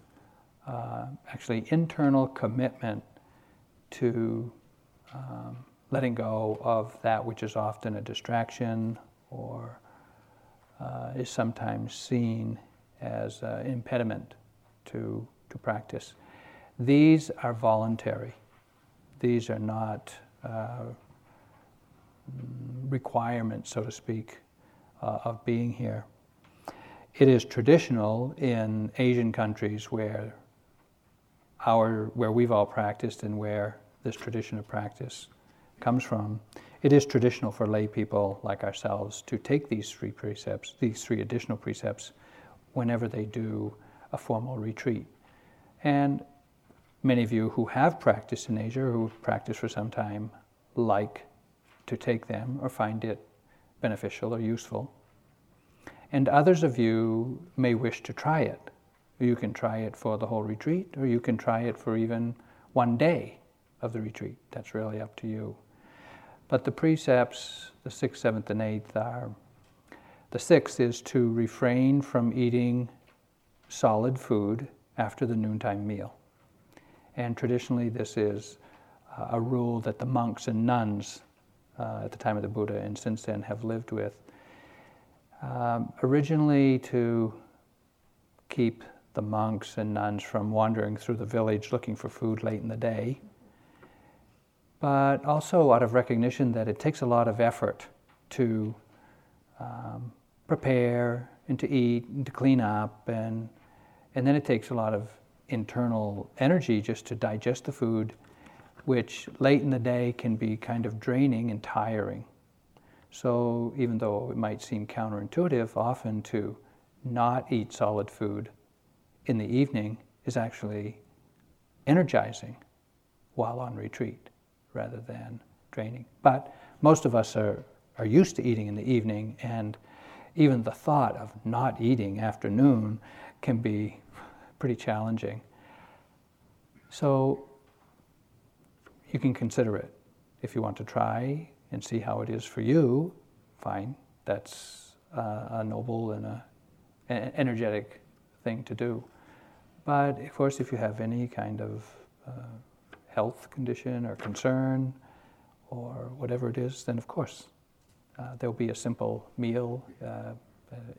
uh, actually, internal commitment to um, letting go of that which is often a distraction or uh, is sometimes seen as an impediment to, to practice. These are voluntary. These are not uh, requirements, so to speak, uh, of being here. It is traditional in Asian countries where our where we've all practiced and where this tradition of practice comes from. It is traditional for lay people like ourselves to take these three precepts, these three additional precepts, whenever they do a formal retreat. And many of you who have practiced in Asia or who've practiced for some time like to take them or find it beneficial or useful. And others of you may wish to try it. You can try it for the whole retreat, or you can try it for even one day of the retreat. That's really up to you. But the precepts, the sixth, seventh, and eighth, are the sixth is to refrain from eating solid food after the noontime meal. And traditionally, this is a rule that the monks and nuns uh, at the time of the Buddha and since then have lived with. Um, originally, to keep the monks and nuns from wandering through the village looking for food late in the day, but also out of recognition that it takes a lot of effort to um, prepare and to eat and to clean up, and, and then it takes a lot of internal energy just to digest the food, which late in the day can be kind of draining and tiring. So, even though it might seem counterintuitive, often to not eat solid food in the evening is actually energizing while on retreat rather than draining. But most of us are, are used to eating in the evening, and even the thought of not eating after noon can be pretty challenging. So, you can consider it if you want to try and see how it is for you, fine. That's a noble and a, an energetic thing to do. But of course, if you have any kind of uh, health condition or concern or whatever it is, then of course uh, there'll be a simple meal uh, uh,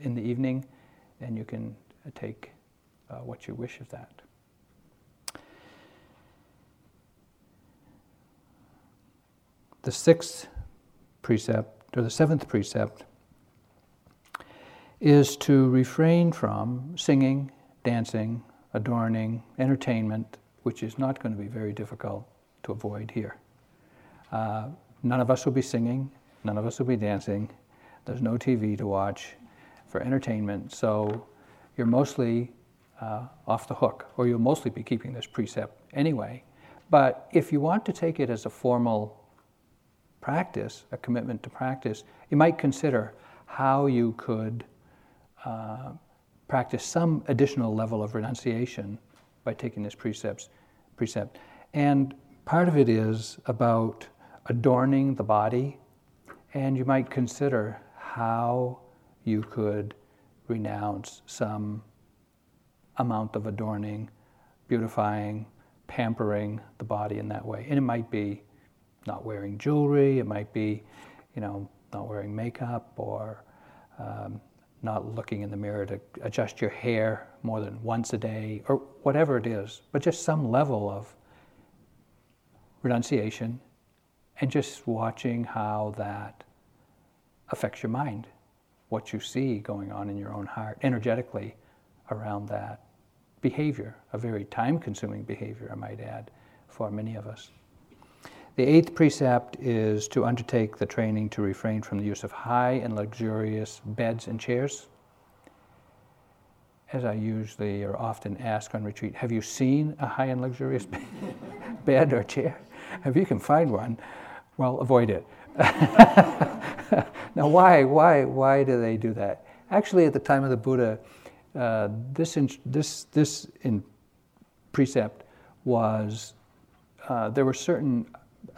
in the evening and you can take uh, what you wish of that. The sixth precept, or the seventh precept, is to refrain from singing, dancing, adorning, entertainment, which is not going to be very difficult to avoid here. Uh, none of us will be singing, none of us will be dancing, there's no TV to watch for entertainment, so you're mostly uh, off the hook, or you'll mostly be keeping this precept anyway. But if you want to take it as a formal practice, a commitment to practice, you might consider how you could uh, practice some additional level of renunciation by taking this precepts, precept. And part of it is about adorning the body, and you might consider how you could renounce some amount of adorning, beautifying, pampering the body in that way. And it might be not wearing jewelry, it might be, you know, not wearing makeup or um, not looking in the mirror to adjust your hair more than once a day or whatever it is, but just some level of renunciation and just watching how that affects your mind, what you see going on in your own heart energetically around that behavior, a very time consuming behavior, I might add, for many of us. The eighth precept is to undertake the training to refrain from the use of high and luxurious beds and chairs. As I usually or often ask on retreat, have you seen a high and luxurious (laughs) bed or chair? If you can find one, well, avoid it. (laughs) now, why, why, why do they do that? Actually, at the time of the Buddha, uh, this, in, this, this in precept was uh, there were certain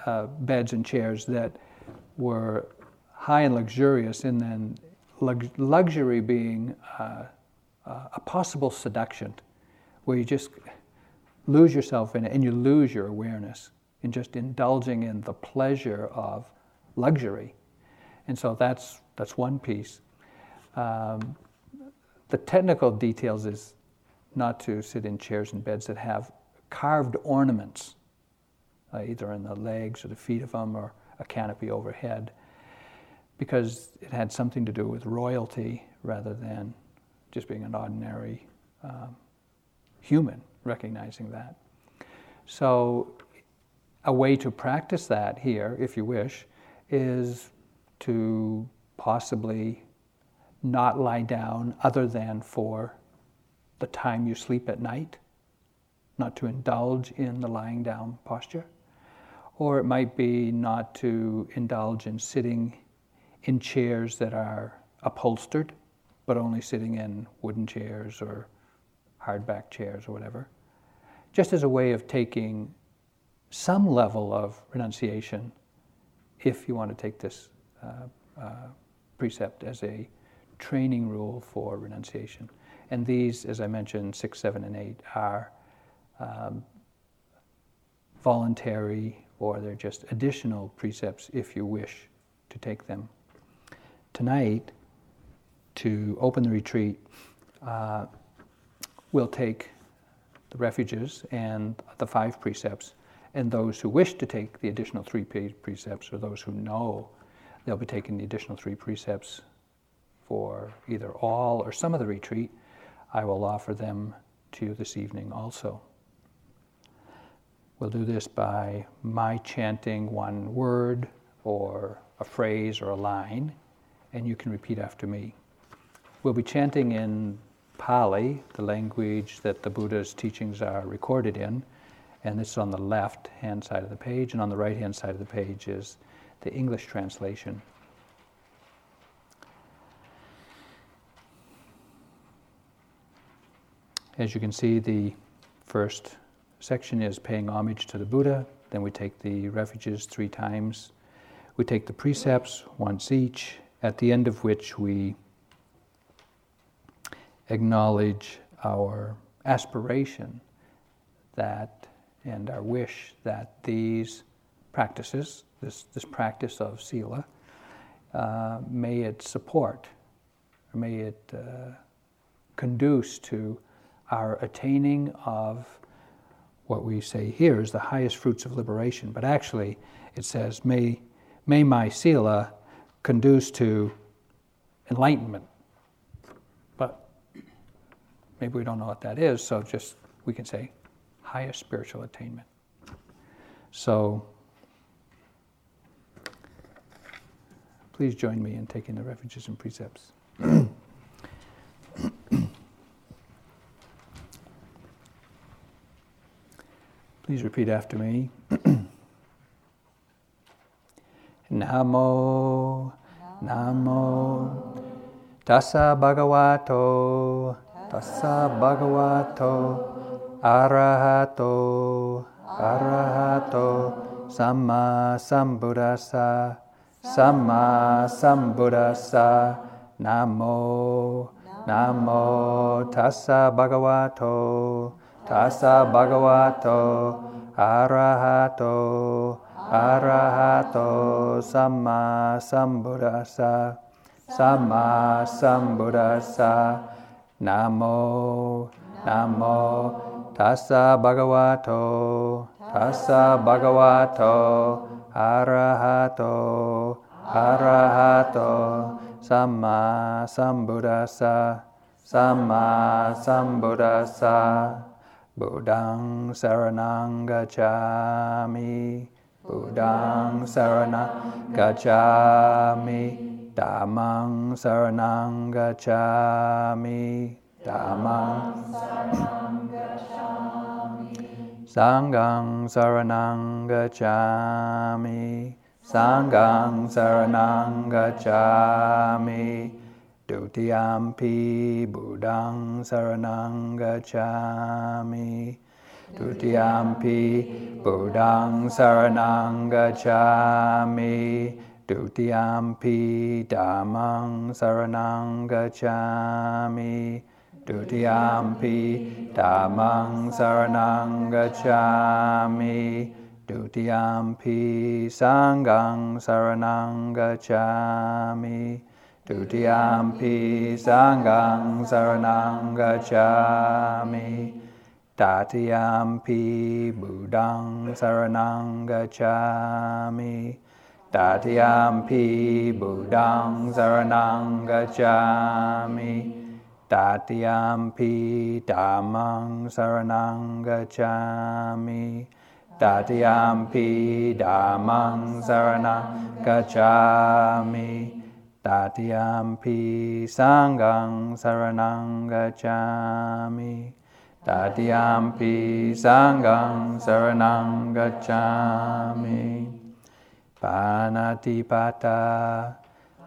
uh, beds and chairs that were high and luxurious, and then lux- luxury being uh, a possible seduction, where you just lose yourself in it and you lose your awareness in just indulging in the pleasure of luxury. And so that's, that's one piece. Um, the technical details is not to sit in chairs and beds that have carved ornaments, uh, either in the legs or the feet of them or a canopy overhead, because it had something to do with royalty rather than just being an ordinary um, human, recognizing that. So, a way to practice that here, if you wish, is to possibly not lie down other than for the time you sleep at night, not to indulge in the lying down posture. Or it might be not to indulge in sitting in chairs that are upholstered, but only sitting in wooden chairs or hardback chairs or whatever. Just as a way of taking some level of renunciation, if you want to take this uh, uh, precept as a training rule for renunciation. And these, as I mentioned, six, seven, and eight, are um, voluntary or they're just additional precepts if you wish to take them. Tonight, to open the retreat, uh, we'll take the refuges and the five precepts, and those who wish to take the additional three precepts, or those who know they'll be taking the additional three precepts for either all or some of the retreat, I will offer them to you this evening also. We'll do this by my chanting one word or a phrase or a line, and you can repeat after me. We'll be chanting in Pali, the language that the Buddha's teachings are recorded in, and this is on the left hand side of the page, and on the right hand side of the page is the English translation. As you can see, the first section is paying homage to the Buddha. Then we take the refuges three times. We take the precepts once each, at the end of which we acknowledge our aspiration that and our wish that these practices, this, this practice of Sila, uh, may it support, or may it uh, conduce to our attaining of what we say here is the highest fruits of liberation. But actually, it says, may, may my sila conduce to enlightenment. Maybe we don't know what that is, so just we can say highest spiritual attainment. So please join me in taking the refuges and precepts. (clears throat) Please repeat after me. (clears throat) Namo, Namo, Tassa Bhagavato, Tassa Bhagavato, Arahato, Arahato, Samma Sambuddhassa, Samma Sambuddhassa, Namo, Namo, Tassa Bhagavato, Tassa Bhagavato Arahato Arahato Samma Sambuddhassa Samma Sambuddhassa Namo Namo Tassa Bhagavato Tassa Bhagavato Arahato Arahato Samma Sambuddhassa Samma Sambuddhassa Buddhang Saranang Gacchami Buddhang Saranang Gacchami Dhammang Saranang Gacchami Dhammang Saranang Gacchami Sanghang Saranang Gacchami Sanghang Saranang Gacchami Dutiyampi Buddhang Saranang Gacchami Dutiyampi Buddhang Saranang Gacchami Dutiyampi Dhammang Saranang Gacchami. Dutiyampi Dhammang Saranang Gacchami. Dutiyampi Sanghang Saranang Gacchami. Dutiyampi Sanghang Saranang Gacchami. Tatiyampi Buddhang Saranang Gacchami Tatiyampi Buddhang Saranang Gacchami Tatiyampi Dhammang Saranang Gacchami Tatiyampi Dhammang Saranang Gacchami Tatiyampi Sanghang Saranang Gacchami Tatiyampi Sanghang Saranang Gacchami Panatipata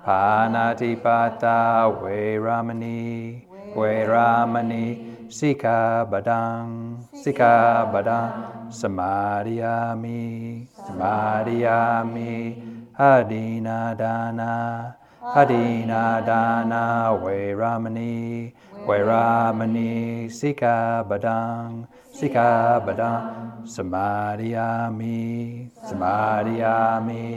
Panatipata Vairamani Vairamani Sika Badang Sika Badang Samadhiyami Samadhiyami Adina Dana Adina Dana Vairamani Vairamani Sika Badang Sika Badang Samadhiyami Samadhiyami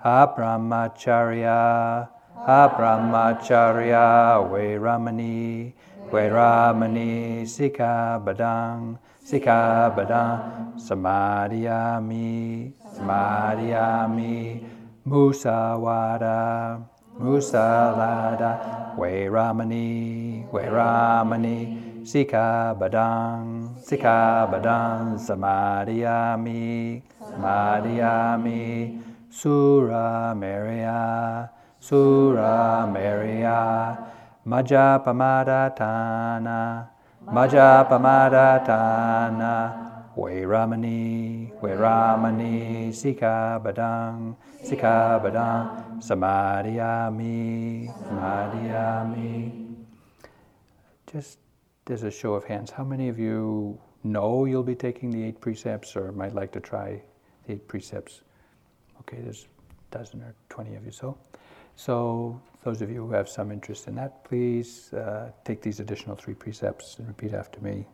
Abrahmacharya Abrahmacharya Vairamani Vairamani Sika Badang Sika Badang Samadhiyami Samadhiyami Musawada Musalada Vairamani Vairamani Sika Badang Sika Badang Samadhiyami Samadhiyami Sura Maria Sura Maria Maja Pamadatana Maja Pamadatana Vairamani Vairamani Sika Badang Sika Badang Samadhiyami Samadhiyami Just as a show of hands, how many of you know you'll be taking the eight precepts or might like to try the eight precepts? Okay, there's a dozen or 20 of you so. So, those of you who have some interest in that, please uh, take these additional three precepts and repeat after me.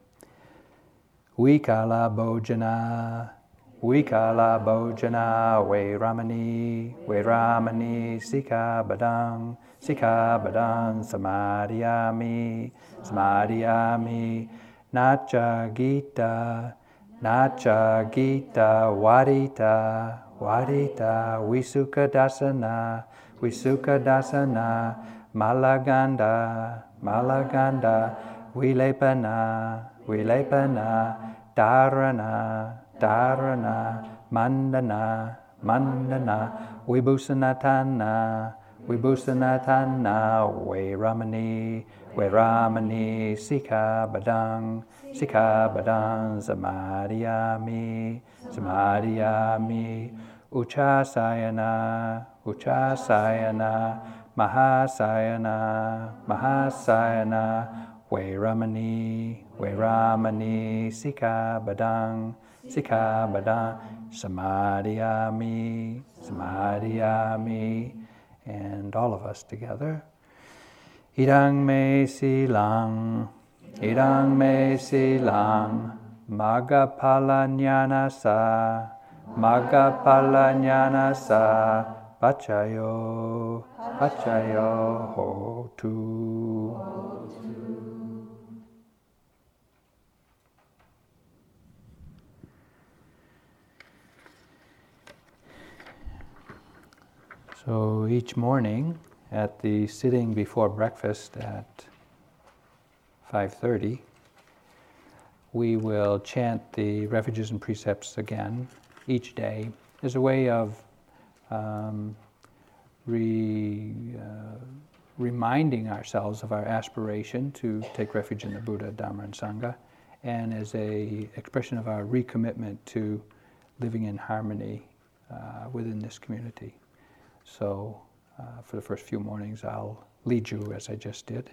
Vikala Bojana, Vikala Bojana, Vairamani, Vairamani, Sika Badang, Sika Badang, Samadhiyami, Samadhiyami, Nacha Gita, Nacha Gita, Wadita, Wadita, Visuka Dasana, Visuka Dasana, Malaganda, Malaganda, Vilepana, Vilepana, Dharana, Dharana, Mandana, Mandana, Vibhusanatana, Vibhusanatana, Vairamani, Vairamani, Sika Badang, Sika Badang, Samadhiyami, Samadhiyami, Uchasayana, Uchasayana, Mahasayana, Mahasayana, Vairamani, Vairamani, Sika Badang, Sika Badang, Samadhiyami, Samadhiyami, and all of us together. Idang me silang, idang me silang, magapala sa, magapala sa, pachayo, pachayo hotu. So each morning at the sitting before breakfast at 5:30 we will chant the refuges and precepts again each day as a way of um, re, uh, reminding ourselves of our aspiration to take refuge in the Buddha, Dhamma, and Sangha, and as a expression of our recommitment to living in harmony uh, within this community. So, uh, for the first few mornings, I'll lead you as I just did.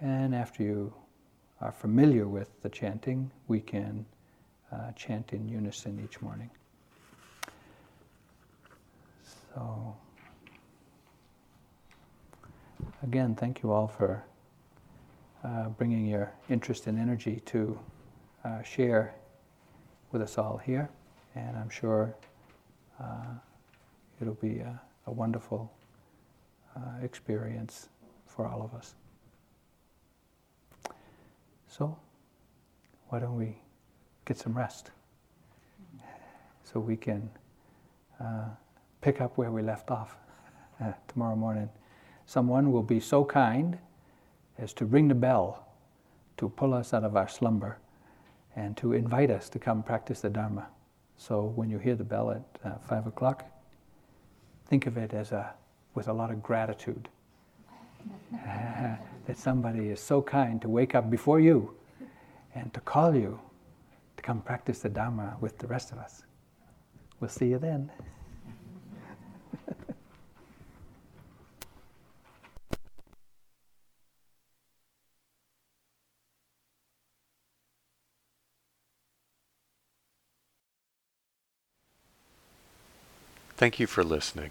And after you are familiar with the chanting, we can uh, chant in unison each morning. So, again, thank you all for uh, bringing your interest and energy to uh, share with us all here. And I'm sure uh, it'll be a, a wonderful uh, experience for all of us. So, why don't we get some rest so we can uh, pick up where we left off uh, tomorrow morning. Someone will be so kind as to ring the bell to pull us out of our slumber and to invite us to come practice the Dharma. So when you hear the bell at uh, five o'clock, think of it as a with a lot of gratitude (laughs) that somebody is so kind to wake up before you and to call you to come practice the Dharma with the rest of us. We'll see you then. (laughs) Thank you for listening.